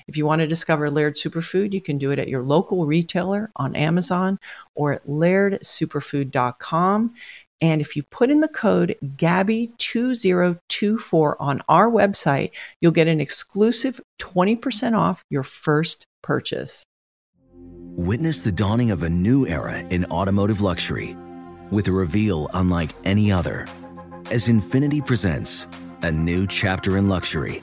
If you want to discover Laird Superfood, you can do it at your local retailer on Amazon or at lairdsuperfood.com. And if you put in the code GABBY2024 on our website, you'll get an exclusive 20% off your first purchase. Witness the dawning of a new era in automotive luxury with a reveal unlike any other as Infiniti presents a new chapter in luxury,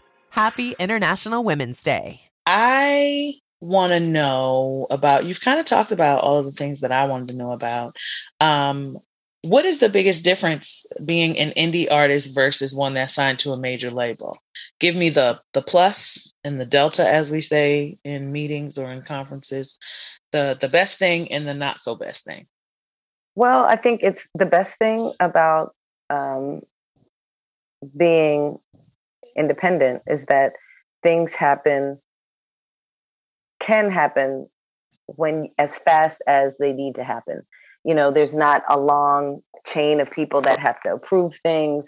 Happy International Women's Day. I want to know about you've kind of talked about all of the things that I wanted to know about. Um, what is the biggest difference being an indie artist versus one that's signed to a major label? Give me the the plus and the delta, as we say in meetings or in conferences, the the best thing and the not so best thing. Well, I think it's the best thing about um, being independent is that things happen can happen when as fast as they need to happen. You know, there's not a long chain of people that have to approve things.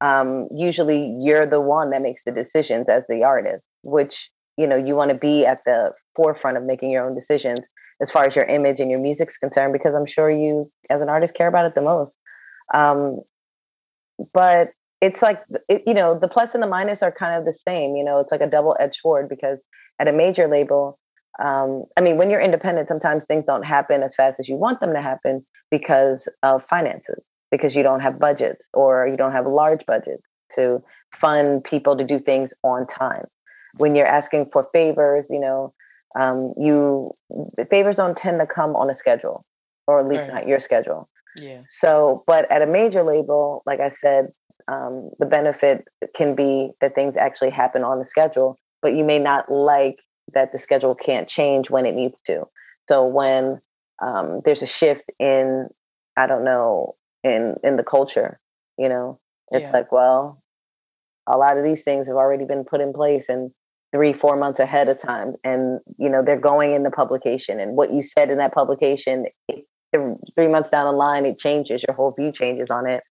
Um, usually, you're the one that makes the decisions as the artist, which you know you want to be at the forefront of making your own decisions as far as your image and your music's concerned, because I'm sure you, as an artist, care about it the most. Um, but it's like it, you know the plus and the minus are kind of the same. You know, it's like a double edged sword because at a major label, um, I mean, when you're independent, sometimes things don't happen as fast as you want them to happen because of finances, because you don't have budgets or you don't have large budgets to fund people to do things on time. When you're asking for favors, you know, um, you favors don't tend to come on a schedule, or at least right. not your schedule. Yeah. So, but at a major label, like I said, um, the benefit can be that things actually happen on the schedule, but you may not like that the schedule can't change when it needs to. So when um, there's a shift in, I don't know, in in the culture, you know, it's yeah. like, well, a lot of these things have already been put in place and three, four months ahead of time, and you know they're going in the publication, and what you said in that publication, it, three months down the line, it changes, your whole view changes on it.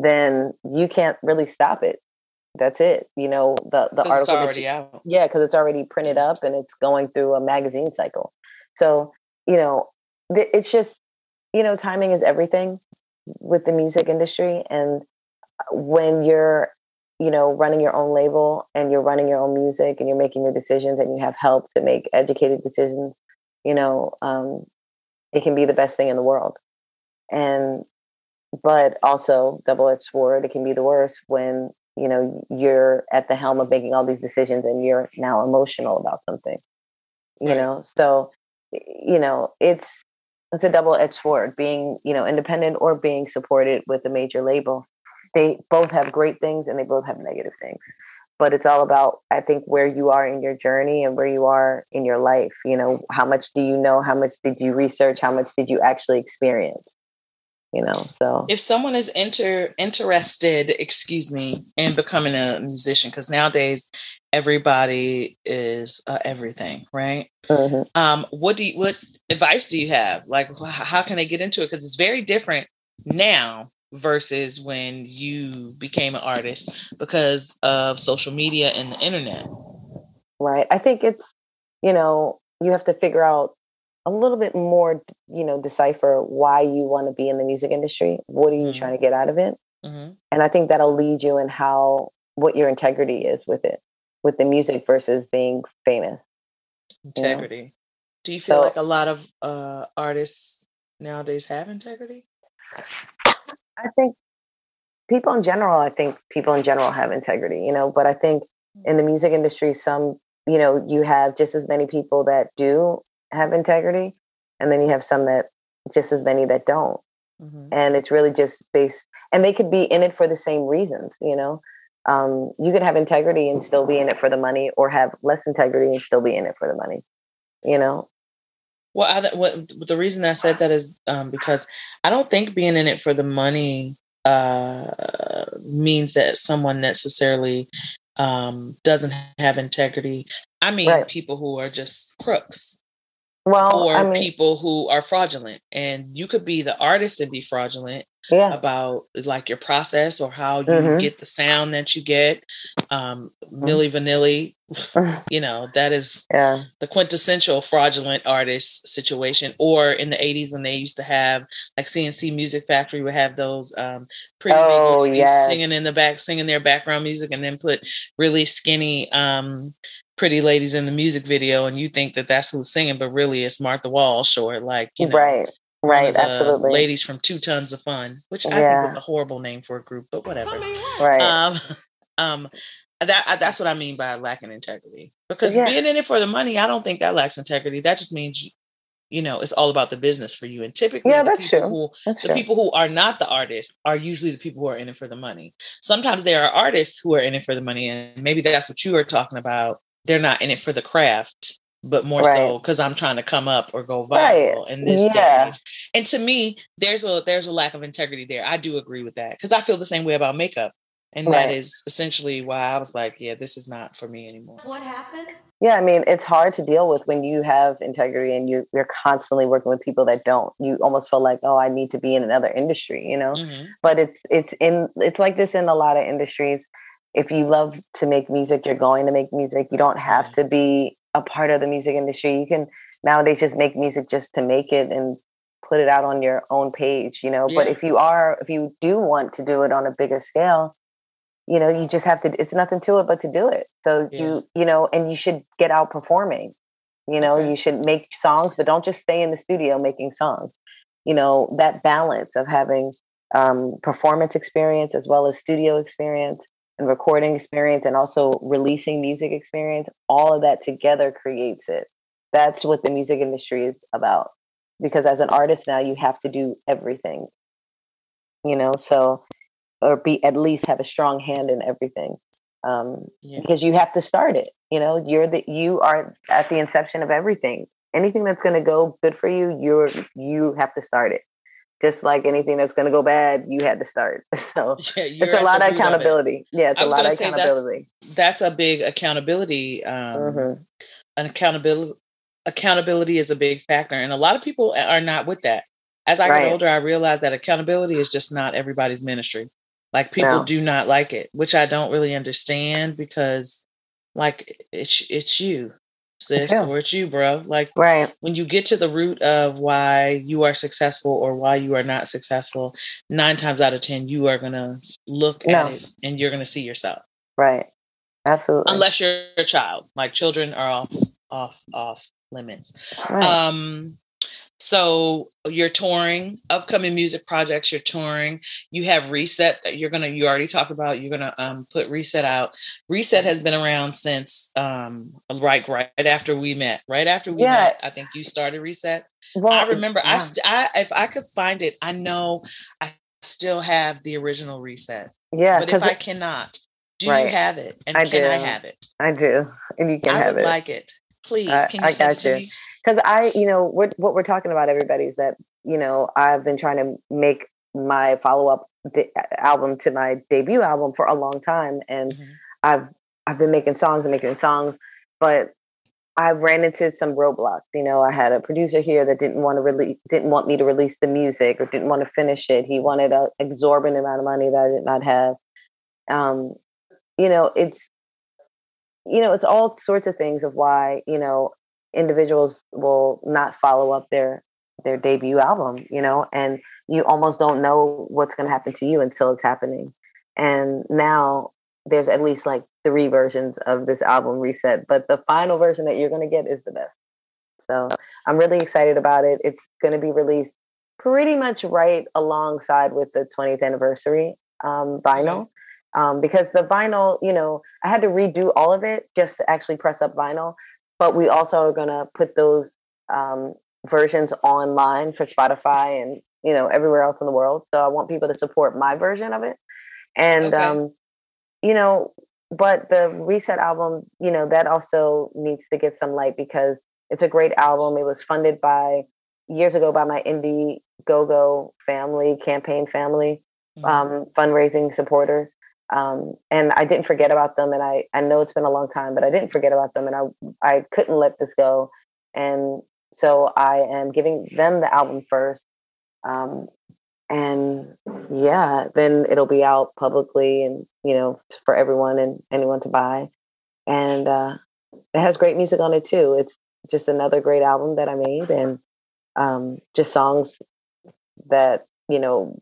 Then you can't really stop it that's it. You know, the the article. It's already you, out. Yeah, because it's already printed up and it's going through a magazine cycle. So you know, it's just you know, timing is everything with the music industry, and uh, when you're you know running your own label and you're running your own music and you're making your decisions and you have help to make educated decisions, you know, um, it can be the best thing in the world. And but also double-edged sword, it can be the worst when you know you're at the helm of making all these decisions and you're now emotional about something you know? So you know it's it's a double-edged sword being you know independent or being supported with a major label. They both have great things and they both have negative things but it's all about i think where you are in your journey and where you are in your life you know? How much do you know? How much did you research? How much did you actually experience you know so if someone is inter interested excuse me in becoming a musician because nowadays everybody is uh, everything right mm-hmm. um what do you what advice do you have like how can they get into it because it's very different now versus when you became an artist because of social media and the internet? Right. I think it's, you know, you have to figure out a little bit more, you know, decipher why you want to be in the music industry. What are you mm-hmm. trying to get out of it? Mm-hmm. And I think that'll lead you in how, what your integrity is with it, with the music versus being famous. Integrity. You know? Do you feel so, like a lot of uh, artists nowadays have integrity? I think people in general, I think people in general have integrity, you know, but I think in the music industry, some, you know, you have just as many people that do have integrity, and then you have some that just as many that don't. Mm-hmm. And it's really just based, and they could be in it for the same reasons, you know. Um, you could have integrity and still be in it for the money, or have less integrity and still be in it for the money, you know. Well, I, what, the reason I said that is um, because I don't think being in it for the money uh, means that someone necessarily um, doesn't have integrity. I mean, right. people who are just crooks. Well, or I mean, people who are fraudulent, and you could be the artist and be fraudulent, yeah. about like your process or how you mm-hmm. get the sound that you get. Um, mm-hmm. Milli Vanilli, you know, that is yeah. the quintessential fraudulent artist situation. Or in the 80s when they used to have like C+C Music Factory would have those um pretty oh, yes. singing in the back, singing their background music and then put really skinny um pretty ladies in the music video and you think that that's who's singing but really it's Martha Wash or like you know right Right, absolutely. Ladies from Two Tons of Fun, which I yeah. think is a horrible name for a group, but whatever. Right. Um, um, that that's what I mean by lacking integrity. Because yeah. being in it for the money, I don't think that lacks integrity. That just means you, you know it's all about the business for you. And typically, yeah, that's true. Who, that's the true. people who are not the artists are usually the people who are in it for the money. Sometimes there are artists who are in it for the money, and maybe that's what you are talking about. They're not in it for the craft but more right. so because I'm trying to come up or go viral right. in this yeah. stage. And to me, there's a there's a lack of integrity there. I do agree with that because I feel the same way about makeup, and right. that is essentially why I was like, yeah, this is not for me anymore. What happened? Yeah, I mean, it's hard to deal with when you have integrity and you you're constantly working with people that don't. You almost feel like, oh, I need to be in another industry, you know. Mm-hmm. But it's it's in it's like this in a lot of industries. If you love to make music, you're going to make music. You don't have to be a part of the music industry. You can nowadays just make music just to make it and put it out on your own page, you know. Yeah. But if you are, if you do want to do it on a bigger scale, you know, you just have to. It's nothing to it but to do it. So yeah. you, you know, and you should get out performing. You know, okay. you should make songs, but don't just stay in the studio making songs. You know, that balance of having um, performance experience as well as studio experience and recording experience and also releasing music experience, all of that together creates it. That's what the music industry is about. Because as an artist now, you have to do everything, you know, so, or be at least have a strong hand in everything. Um, yeah. Because you have to start it, you know, you're the, you are at the inception of everything. Anything that's going to go good for you, you're, you have to start it just like anything that's going to go bad, you had to start. So yeah, it's a lot of accountability. Of yeah, it's a lot of accountability. That's, that's, a big accountability. Um, mm-hmm. An accountability accountability is a big factor, and a lot of people are not with that. As I right. get older, I realize that accountability is just not everybody's ministry. Like people no. do not like it, which I don't really understand because, like, it's it's you sis, yeah. or it's you, bro. Like, right. when you get to the root of why you are successful or why you are not successful, nine times out of 10, you are going to look no. at it and you're going to see yourself. Right. Absolutely. Unless you're a child. Like, children are off, off, off limits. Right. Um, so you're touring, upcoming music projects, you're touring. You have Reset that you're gonna, you already talked about, you're gonna um, put Reset out. Reset has been around since um, right, right after we met. Right after we yeah. met, I think you started Reset. Well, I remember yeah. I, st- I, if I could find it, I know I still have the original Reset. Yeah. But if I cannot, do right. you have it? And I can do. I have it? I do. And you can I have would it. like it. Please, can you I got you. because I, you know, what what we're talking about, everybody, is that you know I've been trying to make my follow up de- album to my debut album for a long time, and mm-hmm. I've I've been making songs and making songs, but I ran into some roadblocks. You know, I had a producer here that didn't want to release, didn't want me to release the music or didn't want to finish it. He wanted an exorbitant amount of money that I did not have. Um, you know, it's, you know, it's all sorts of things of why you know individuals will not follow up their their debut album. You know, and you almost don't know what's going to happen to you until it's happening. And now there's at least like three versions of this album reset, but the final version that you're going to get is the best. So I'm really excited about it. It's going to be released pretty much right alongside with the 20th anniversary um, vinyl. Um, because the vinyl, you know, I had to redo all of it just to actually press up vinyl. But we also are going to put those um, versions online for Spotify and you know everywhere else in the world. So I want people to support my version of it. And okay. um, you know, but the Reset album, you know, that also needs to get some light because it's a great album. It was funded by years ago by my indie go go family, campaign family, mm-hmm. um, fundraising supporters. Um, and I didn't forget about them. And I, I know it's been a long time, but I didn't forget about them. And I, I couldn't let this go. And so I am giving them the album first. Um, and yeah, then it'll be out publicly and you know for everyone and anyone to buy. And uh, it has great music on it too. It's just another great album that I made, and um, just songs that you know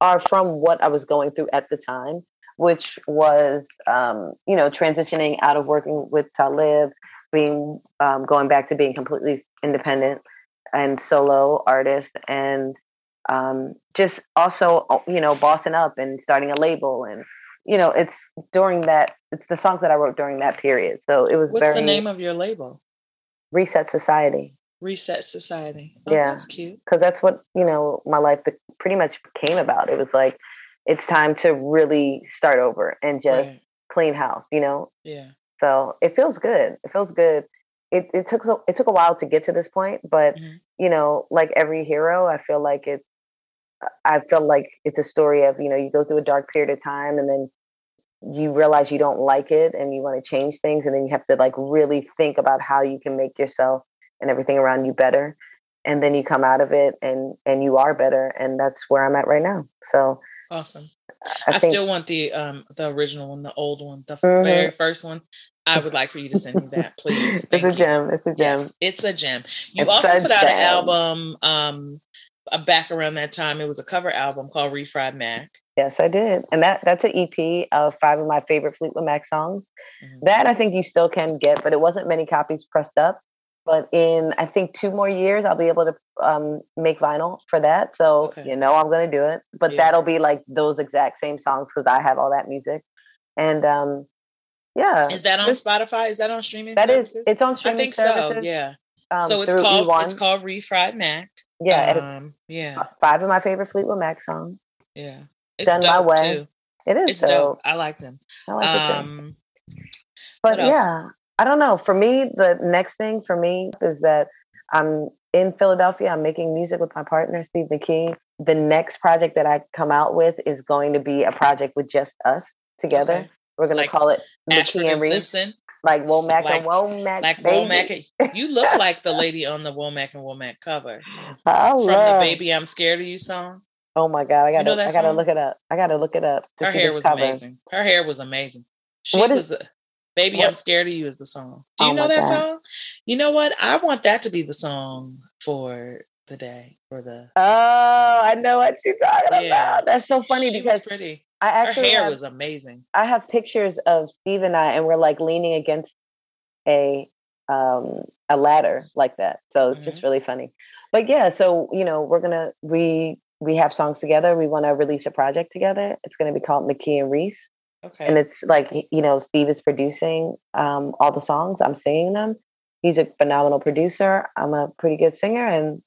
are from what I was going through at the time, which was um, you know transitioning out of working with Talib, being um, going back to being completely independent and solo artist, and um, just also uh, you know bossing up and starting a label and you know it's during that it's the songs that i wrote during that period. So it was what's very the name of your label? Reset society. Reset society. Oh, yeah. that's cute. Because that's what you know my life pretty much came about. It was like it's time to really start over and just right. clean house you know yeah so it feels good it feels good it, it took it took a while to get to this point but mm-hmm. you know like every hero i feel like it's I feel like it's a story of, you know, you go through a dark period of time and then you realize you don't like it and you want to change things. And then you have to like really think about how you can make yourself and everything around you better. And then you come out of it and, and you are better. And that's where I'm at right now. So awesome. I, I think, still want the, um, the original one, the old one, the mm-hmm. very first one. I would like for you to send me that, please. Thank it's a you. gem. It's a gem. Yes, it's a gem. You it's also put out gem. an album um uh, back around that time. It was a cover album called Refried Mac. Yes, I did, and that that's an EP of five of my favorite Fleetwood Mac songs. Mm-hmm. That I think you still can get, but it wasn't many copies pressed up. But in I think two more years, I'll be able to um, make vinyl for that. So okay. you know I'm going to do it. But yeah. that'll be like those exact same songs because I have all that music. And um, yeah, is that on Spotify? Is that on streaming? That services? is. It's on streaming. I think services. so. Yeah. Um, so it's called E1. it's called Refried Mac. Yeah, um, yeah. Five of my favorite Fleetwood Mac songs. Yeah, it's done my way. Too. It is. It's dope. dope. I like them. I like um, But yeah, I don't know. For me, the next thing for me is that I'm in Philadelphia. I'm making music with my partner Steve McKie. The next project that I come out with is going to be a project with just us together. Okay. We're going like to call it McKee and Res. Simpson like Womack like, and Womack. Like baby. Womack. You look like the lady on the Womack and Womack cover. I from love. the "Baby I'm Scared of You" song. Oh my god! I gotta, you know I gotta look it up. I gotta look it up. Her hair was cover. amazing. Her hair was amazing. She what was. Is, a, Baby, what? I'm scared of you is the song. Do you oh know that god. song? You know what? I want that to be the song for the day for the. Oh, I know what you're talking yeah. about. That's so funny she because pretty. I actually her hair have, was amazing. I have pictures of Steve and I, and we're like leaning against a um, a ladder like that. So it's mm-hmm. just really funny. But yeah, so you know, we're gonna we we have songs together. We want to release a project together. It's gonna be called McKie and Res. Okay. And it's like you know, Steve is producing um, all the songs. I'm singing them. He's a phenomenal producer. I'm a pretty good singer, and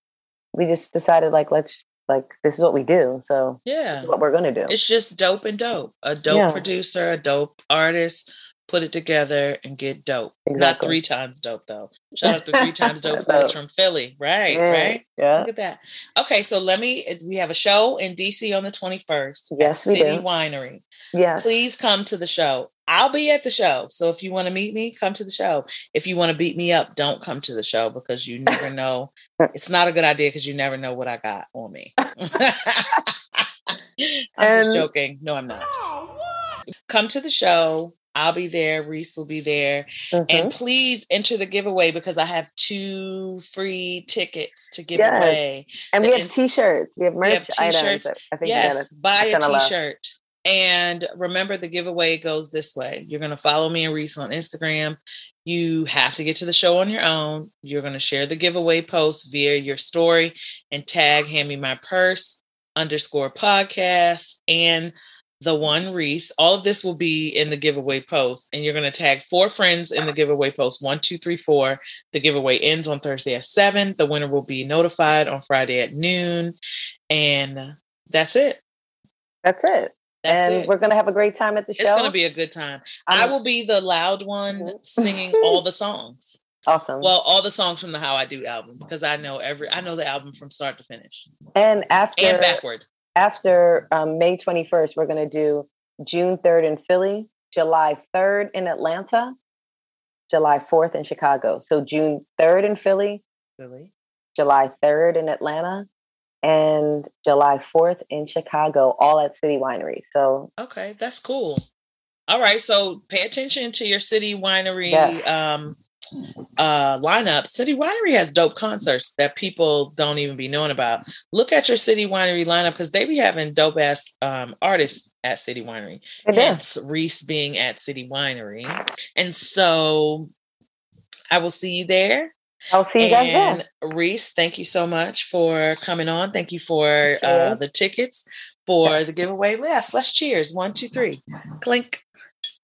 we just decided like let's like this is what we do. So yeah, what we're gonna do. It's just dope and dope. A dope yeah. producer, a dope artist put it together, and get dope. Not three times dope though. Shout out to three times dope Dope. from Philly. Right, Yeah, right. yeah. Look at that. Okay, so let me eh, we have a show in DC on the 21st Yes, City do. Winery. Yeah. Please come to the show. I'll be at the show. So if you want to meet me, come to the show. If you want to beat me up, don't come to the show because you never know. It's not a good idea because you never know what I got on me. I'm just joking. No, I'm not. Come to the show. I'll be there. Res will be there. Mm-hmm. And please enter the giveaway because I have two free tickets to give Yes. away. And we have t-shirts. We have merch we have items. t-shirts. that I think yes, buy a gonna love. t-shirt. And remember, the giveaway goes this way. You're going to follow me and Res on Instagram. You have to get to the show on your own. You're going to share the giveaway post via your story and tag Hand Me My Purse underscore podcast and the one Res. All of this will be in the giveaway post. And you're going to tag four friends in the giveaway post one, two, three, four. The giveaway ends on Thursday at seven. The winner will be notified on Friday at noon. And that's it. That's it. That's and it. we're gonna have a great time at the show. It's going to be a good time. I I'm- will be the loud one mm-hmm. singing all the songs. awesome. Well, all the songs from the How I Do album because I know every I know the album from start to finish and after and backward. After um, May 21st, we're going to do June 3rd in Philly, July 3rd in Atlanta, July 4th in Chicago. So June 3rd in Philly, Really? July 3rd in Atlanta, and July 4th in Chicago, all at City Winery. So Okay, that's cool. All right, so pay attention to your city winery Yes. um uh lineup. City Winery has dope concerts that people don't even be knowing about. Look at your City Winery lineup because they be having dope ass um artists at City Winery. Hence Res being at City Winery. And so I will see you there. I'll see you guys and there. Res, thank you so much for coming on. Thank you for uh, the tickets for the giveaway. Yes, let's cheers. One, two, three. Clink.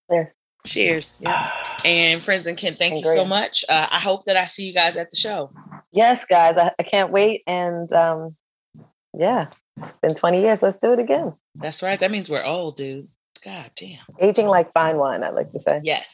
Cheers. Cheers. Yeah. And friends and kin, thank you Great. so much. Uh, I hope that I see you guys at the show. Yes, guys, I, I can't wait. And um, yeah, it's been 20 years. Let's do it again. That's right. That means we're old, dude. God damn. Aging like fine wine, I like to say. Yes.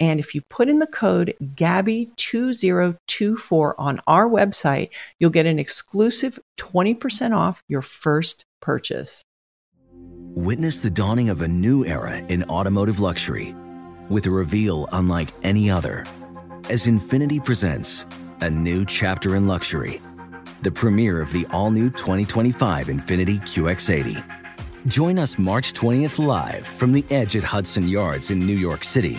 And if you put in the code GABBY2024 on our website, you'll get an exclusive 20% off your first purchase. Witness the dawning of a new era in automotive luxury with a reveal unlike any other as Infiniti presents a new chapter in luxury, the premiere of the all new 2025 Infiniti QX80. Join us March 20th live from the edge at Hudson Yards in New York City,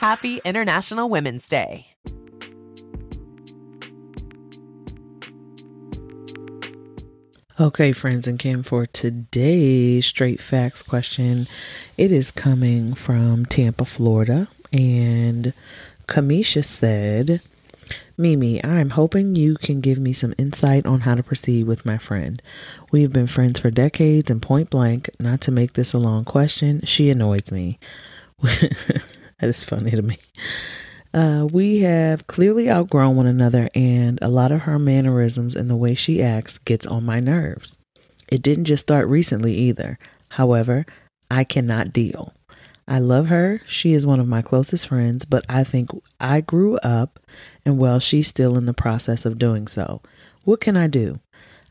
Happy International Women's Day. Okay, friends and Kim, for today's straight facts question, it is coming from Tampa, Florida. And Kamisha said, Mimi, I'm hoping you can give me some insight on how to proceed with my friend. We've been friends for decades, and point blank, not to make this a long question, she annoys me. that is funny to me. Uh, we have clearly outgrown one another, and a lot of her mannerisms and the way she acts gets on my nerves. It didn't just start recently either. However, I cannot deal. I love her. She is one of my closest friends, but I think I grew up, and well, she's still in the process of doing so. What can I do?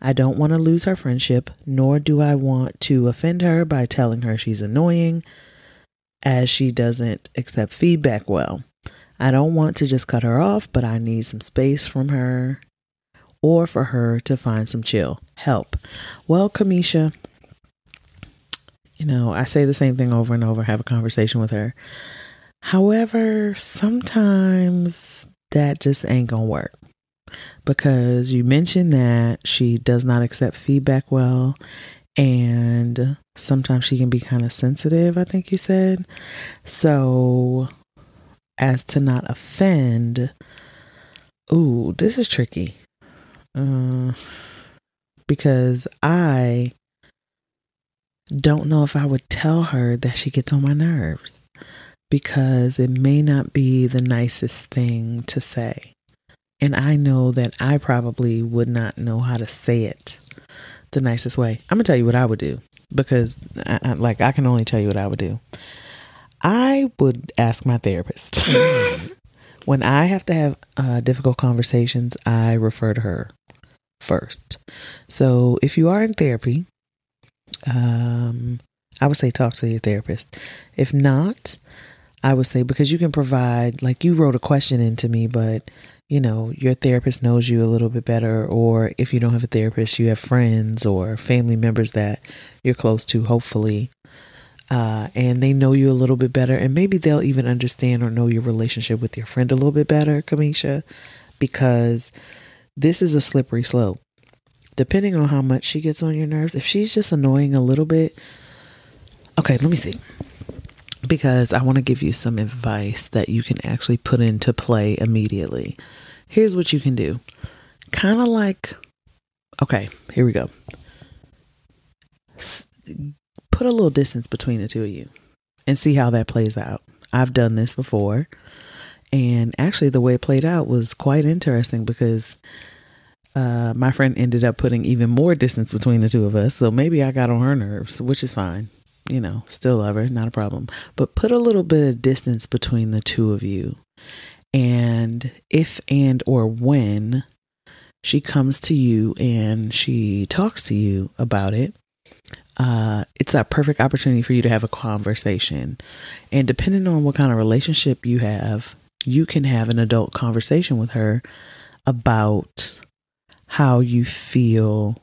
I don't want to lose her friendship, nor do I want to offend her by telling her she's annoying, as she doesn't accept feedback well. I don't want to just cut her off, but I need some space from her or for her to find some chill help. Well, Kamisha, you know, I say the same thing over and over, have a conversation with her. However, sometimes that just ain't gonna work because you mentioned that she does not accept feedback well and sometimes she can be kind of sensitive, I think you said. So as to not offend. Ooh, this is tricky. Uh, because I don't know if I would tell her that she gets on my nerves because it may not be the nicest thing to say. And I know that I probably would not know how to say it the nicest way. I'm to tell you what I would do because, I, I, like, I can only tell you what I would do. I would ask my therapist. when I have to have uh, difficult conversations, I refer to her first. So if you are in therapy, um, I would say talk to your therapist. If not, I would say because you can provide, like you wrote a question into me, but you know, your therapist knows you a little bit better, or if you don't have a therapist, you have friends or family members that you're close to, hopefully, uh, and they know you a little bit better, and maybe they'll even understand or know your relationship with your friend a little bit better, Kamisha, because this is a slippery slope. Depending on how much she gets on your nerves, if she's just annoying a little bit, okay, let me see. Because I want to give you some advice that you can actually put into play immediately. Here's what you can do kind of like, okay, here we go put a little distance between the two of you and see how that plays out. I've done this before. And actually, the way it played out was quite interesting because uh, my friend ended up putting even more distance between the two of us. So maybe I got on her nerves, which is fine. you know, still love her, not a problem. But put a little bit of distance between the two of you. And if and or when she comes to you and she talks to you about it, uh, it's a perfect opportunity for you to have a conversation. And depending on what kind of relationship you have, you can have an adult conversation with her about how you feel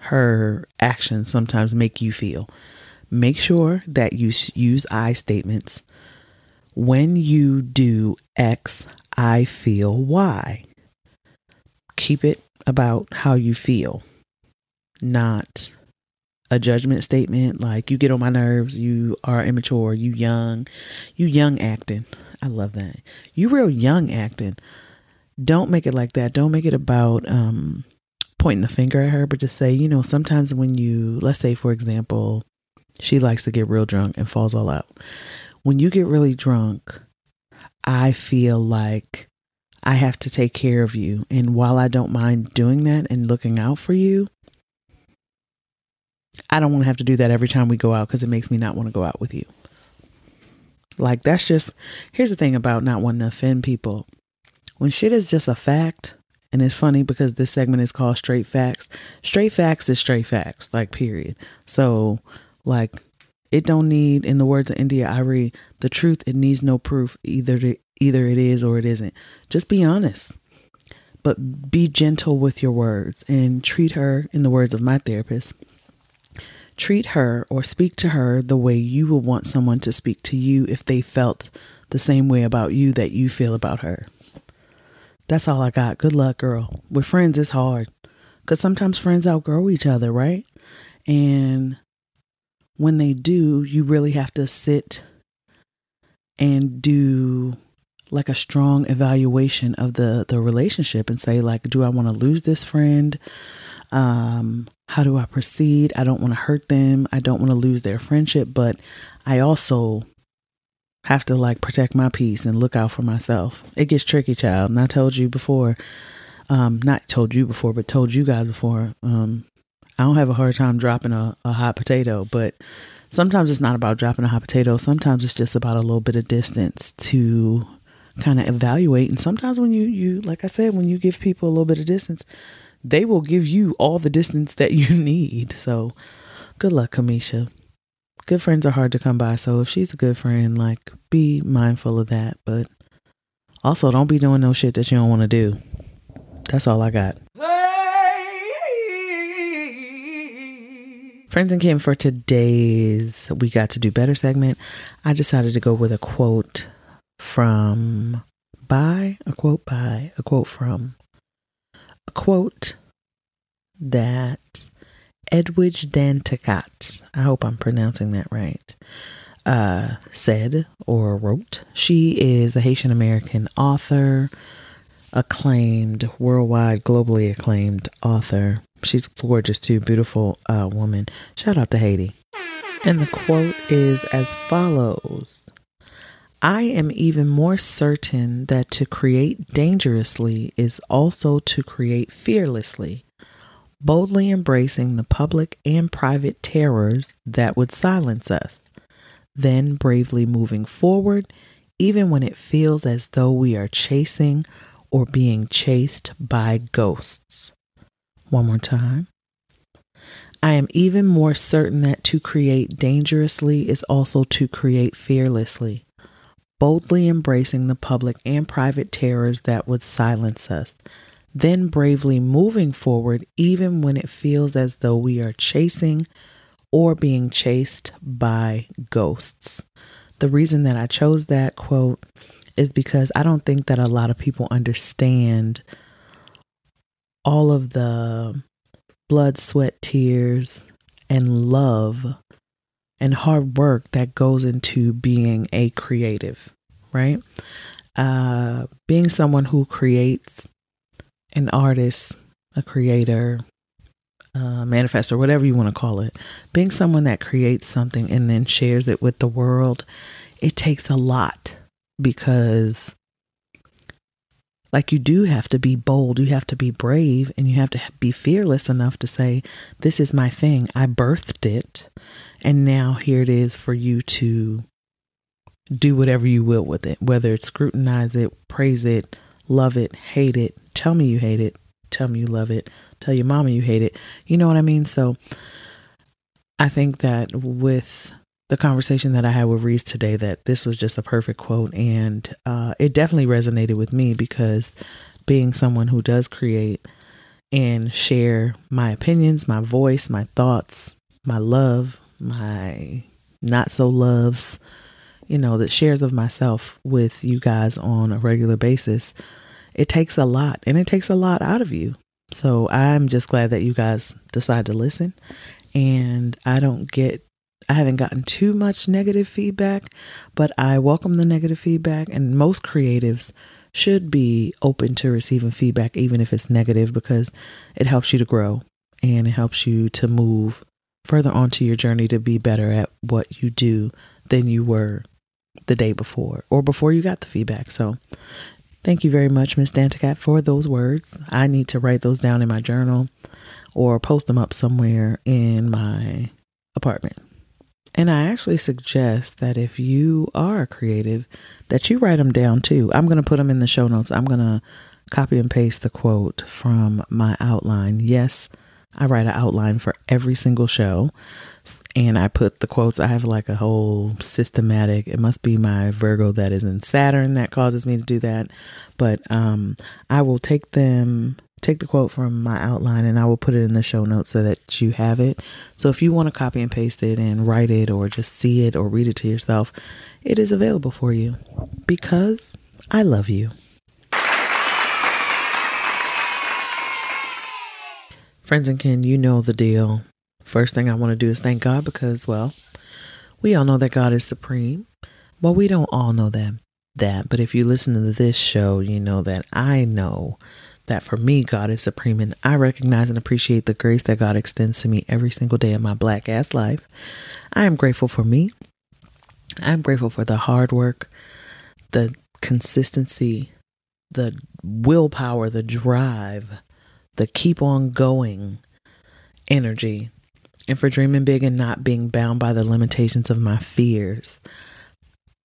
her actions sometimes make you feel. Make sure that you use I statements. When you do X, I feel Y. Keep it about how you feel, not a judgment statement like you get on my nerves, you are immature, you young, you young acting. I love that. You real young acting. Don't make it like that. Don't make it about um pointing the finger at her, but just say, you know, sometimes when you let's say for example, she likes to get real drunk and falls all out. When you get really drunk, I feel like I have to take care of you. And while I don't mind doing that and looking out for you, I don't want to have to do that every time we go out because it makes me not want to go out with you. Like, that's just, here's the thing about not wanting to offend people. When shit is just a fact, and it's funny because this segment is called Straight Facts, straight facts is straight facts, like, period. So, like, it don't need, in the words of India.Arie, the truth, it needs no proof. Either, to, either it is or it isn't. Just be honest. But be gentle with your words and treat her, in the words of my therapist, Treat her or speak to her the way you would want someone to speak to you if they felt the same way about you that you feel about her. That's all I got. Good luck, girl. With friends, it's hard because sometimes friends outgrow each other, right? And when they do, you really have to sit and do like a strong evaluation of the the relationship and say like do I want to lose this friend? Um how do I proceed? I don't want to hurt them. I don't want to lose their friendship, but I also have to like protect my peace and look out for myself. It gets tricky, child. And I told you before, um, not told you before, but told you guys before. Um, I don't have a hard time dropping a, a hot potato, but sometimes it's not about dropping a hot potato. Sometimes it's just about a little bit of distance to kind of evaluate. And sometimes when you, you, like I said, when you give people a little bit of distance, they will give you all the distance that you need. So good luck, Kamisha. Good friends are hard to come by. So if she's a good friend, like be mindful of that. But also don't be doing no shit that you don't want to do. That's all I got. Friends and Kin, for today's We Got to Do Better segment, I decided to go with a quote from by, a quote by, a quote from a quote that Edwidge Danticat, I hope I'm pronouncing that right, uh, said or wrote. She is a Haitian American author, acclaimed, worldwide, globally acclaimed author. She's gorgeous too, beautiful uh, woman. Shout out to Haiti. And the quote is as follows I am even more certain that to create dangerously is also to create fearlessly, boldly embracing the public and private terrors that would silence us, then bravely moving forward, even when it feels as though we are chasing or being chased by ghosts. One more time. I am even more certain that to create dangerously is also to create fearlessly boldly embracing the public and private terrors that would silence us, then bravely moving forward even when it feels as though we are chasing or being chased by ghosts. The reason that I chose that quote is because I don't think that a lot of people understand all of the blood, sweat, tears, and love and hard work that goes into being a creative, right? Uh, being someone who creates, an artist, a creator, a manifestor, whatever you want to call it, being someone that creates something and then shares it with the world, it takes a lot because Like you do have to be bold, you have to be brave, and you have to be fearless enough to say, This is my thing. I birthed it. And now here it is for you to do whatever you will with it, whether it's scrutinize it, praise it, love it, hate it, tell me you hate it, tell me you love it, tell your mama you hate it. You know what I mean? So I think that with the conversation that I had with Res today, that this was just a perfect quote. And uh, it definitely resonated with me because being someone who does create and share my opinions, my voice, my thoughts, my love, my not so loves, you know, that shares of myself with you guys on a regular basis, it takes a lot and it takes a lot out of you. So I'm just glad that you guys decide to listen. And I don't get, I haven't gotten too much negative feedback, but I welcome the negative feedback. And most creatives should be open to receiving feedback, even if it's negative, because it helps you to grow and it helps you to move further onto your journey to be better at what you do than you were the day before or before you got the feedback. So thank you very much, Miss Danticat, for those words. I need to write those down in my journal or post them up somewhere in my apartment. And I actually suggest that if you are creative, that you write them down too. I'm going to put them in the show notes. I'm going to copy and paste the quote from my outline. Yes, I write an outline for every single show and I put the quotes. I have like a whole systematic. It must be my Virgo that is in Saturn that causes me to do that. But um, I will take them, take the quote from my outline, and I will put it in the show notes so that you have it. So if you want to copy and paste it and write it, or just see it or read it to yourself, it is available for you because I love you. Friends and kin, you know the deal. First thing I want to do is thank God because, well, we all know that God is supreme. Well, we don't all know that, that, but if you listen to this show, you know that I know that for me, God is supreme, and I recognize and appreciate the grace that God extends to me every single day of my black ass life. I am grateful for me. I'm grateful for the hard work, the consistency, the willpower, the drive the keep on going energy and for dreaming big and not being bound by the limitations of my fears.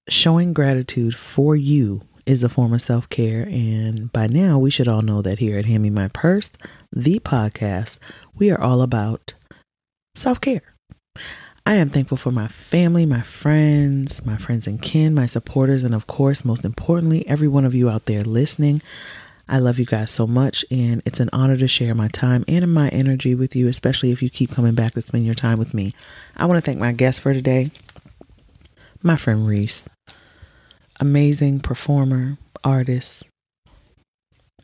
Showing gratitude for you is a form of self care. And by now, we should all know that here at Hand Me My Purse, the podcast, we are all about self care. I am thankful for my family, my friends, my friends and kin, my supporters, and of course, most importantly, every one of you out there listening. I love you guys so much, and it's an honor to share my time and my energy with you, especially if you keep coming back to spend your time with me. I want to thank my guest for today, my friend Res. Amazing performer, artist,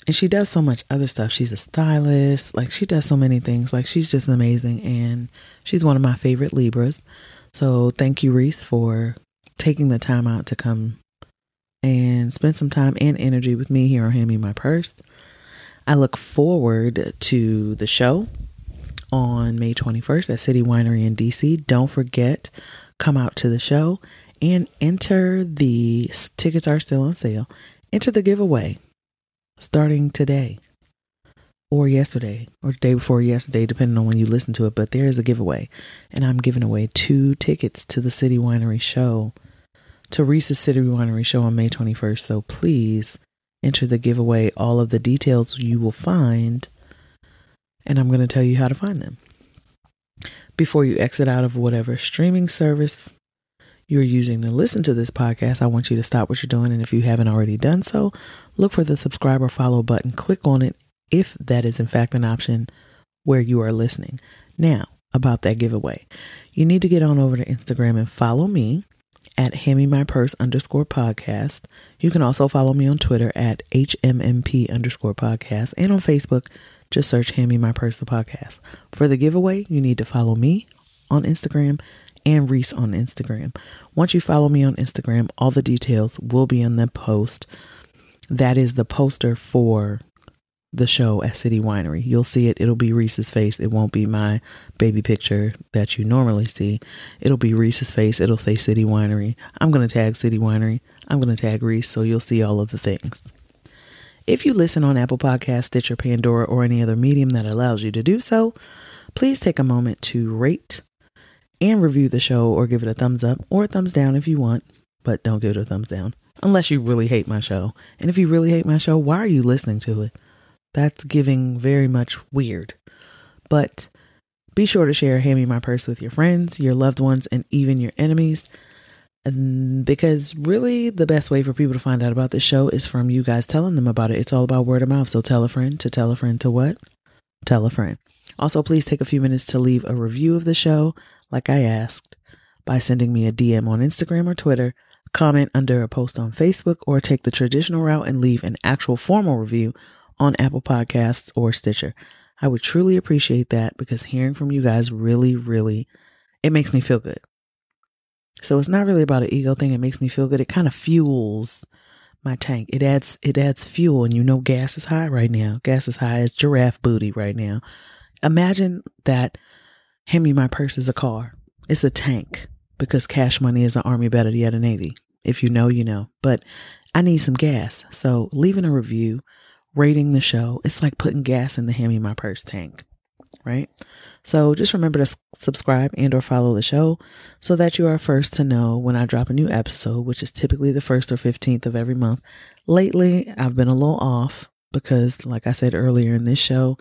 and she does so much other stuff. She's a stylist, like, she does so many things. Like, she's just amazing, and she's one of my favorite Libras. So, thank you, Res, for taking the time out to come and spend some time and energy with me here on Hand Me My Purse. I look forward to the show on May 21st at City Winery in DC. Don't forget, come out to the show and enter the tickets are still on sale. Enter the giveaway starting today or yesterday or the day before yesterday, depending on when you listen to it. But there is a giveaway, and I'm giving away two tickets to the City Winery show to Res's City Winery show on May 21st. So please enter the giveaway. All of the details you will find, and I'm going to tell you how to find them. Before you exit out of whatever streaming service you're using to listen to this podcast, I want you to stop what you're doing. And if you haven't already done so, look for the subscribe or follow button. Click on it if that is, in fact, an option where you are listening. Now, about that giveaway, you need to get on over to Instagram and follow me at Hand My Purse underscore podcast. You can also follow me on Twitter at HMMP underscore podcast and on Facebook, just search Hand Me My Purse the podcast. For the giveaway, you need to follow me on Instagram and Res on Instagram. Once you follow me on Instagram, all the details will be in the post. That is the poster for the show at City Winery. You'll see it. It'll be Res's face. It won't be my baby picture that you normally see. It'll be Res's face. It'll say City Winery. I'm going to tag City Winery. I'm going to tag Res so you'll see all of the things. If you listen on Apple Podcasts, Stitcher, Pandora, or any other medium that allows you to do so, please take a moment to rate and review the show or give it a thumbs up or a thumbs down if you want, but don't give it a thumbs down unless you really hate my show. And if you really hate my show, why are you listening to it? That's giving very much weird. But be sure to share Hand Me My Purse with your friends, your loved ones, and even your enemies. Because really, the best way for people to find out about this show is from you guys telling them about it. It's all about word of mouth. So tell a friend to tell a friend to what? Tell a friend. Also, please take a few minutes to leave a review of the show, like I asked, by sending me a DM on Instagram or Twitter, comment under a post on Facebook, or take the traditional route and leave an actual formal review on Apple Podcasts or Stitcher. I would truly appreciate that because hearing from you guys really, really, it makes me feel good. So it's not really about an ego thing. It makes me feel good. It kind of fuels my tank. It adds it adds fuel, and you know gas is high right now. Gas is high as giraffe booty right now. Imagine that. Hand me my purse is a car. It's a tank because cash money is an army better yet a navy. If you know, you know. But I need some gas. So leaving a review, rating the show, it's like putting gas in the hand me my purse tank right? So just remember to subscribe and or follow the show so that you are first to know when I drop a new episode, which is typically the 1st or 15th of every month. Lately, I've been a little off because like I said earlier in this show,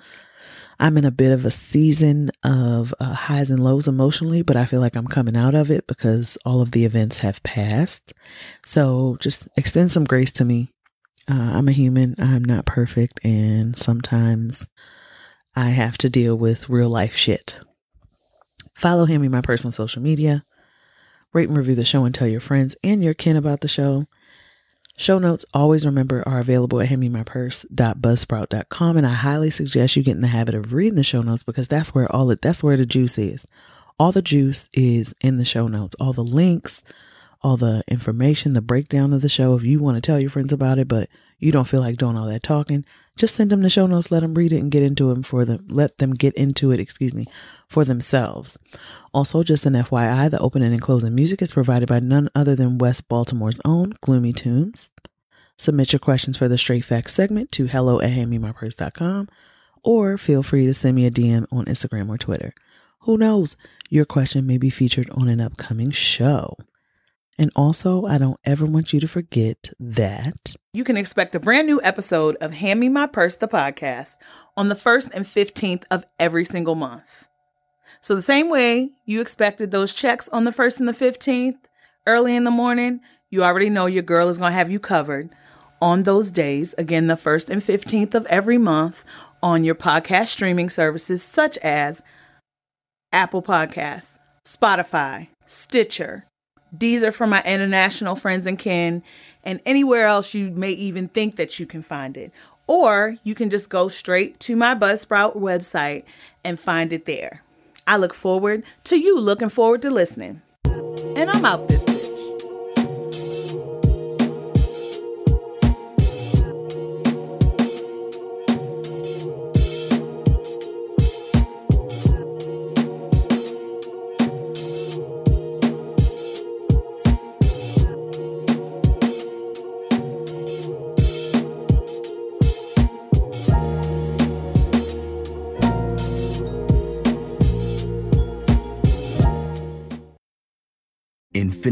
I'm in a bit of a season of uh, highs and lows emotionally, but I feel like I'm coming out of it because all of the events have passed. So just extend some grace to me. Uh, I'm a human. I'm not perfect. And sometimes I have to deal with real life shit. Follow him in my personal social media. Rate and review the show and tell your friends and your kin about the show. Show notes, always remember, are available at handmemypurse.buzzsprout.com. And I highly suggest you get in the habit of reading the show notes because that's where all it, that's where the juice is. All the juice is in the show notes. All the links, all the information, the breakdown of the show. If you want to tell your friends about it, but you don't feel like doing all that talking, just send them the show notes, let them read it and get into them for them, let them get into it, excuse me, for themselves. Also, just an FYI, the opening and closing music is provided by none other than West Baltimore's own Gloomy Tunes. Submit your questions for the Straight Facts segment to hello at handmemypurse.com or feel free to send me a DM on Instagram or Twitter. Who knows? Your question may be featured on an upcoming show. And also, I don't ever want you to forget that you can expect a brand new episode of Hand Me My Purse, the podcast, on the 1st and 15th of every single month. So, the same way you expected those checks on the 1st and the 15th early in the morning, you already know your girl is going to have you covered on those days. Again, the 1st and 15th of every month on your podcast streaming services such as Apple Podcasts, Spotify, Stitcher, these are for my international friends and kin, and anywhere else you may even think that you can find it. Or you can just go straight to my Buzzsprout website and find it there. I look forward to you looking forward to listening. And I'm out this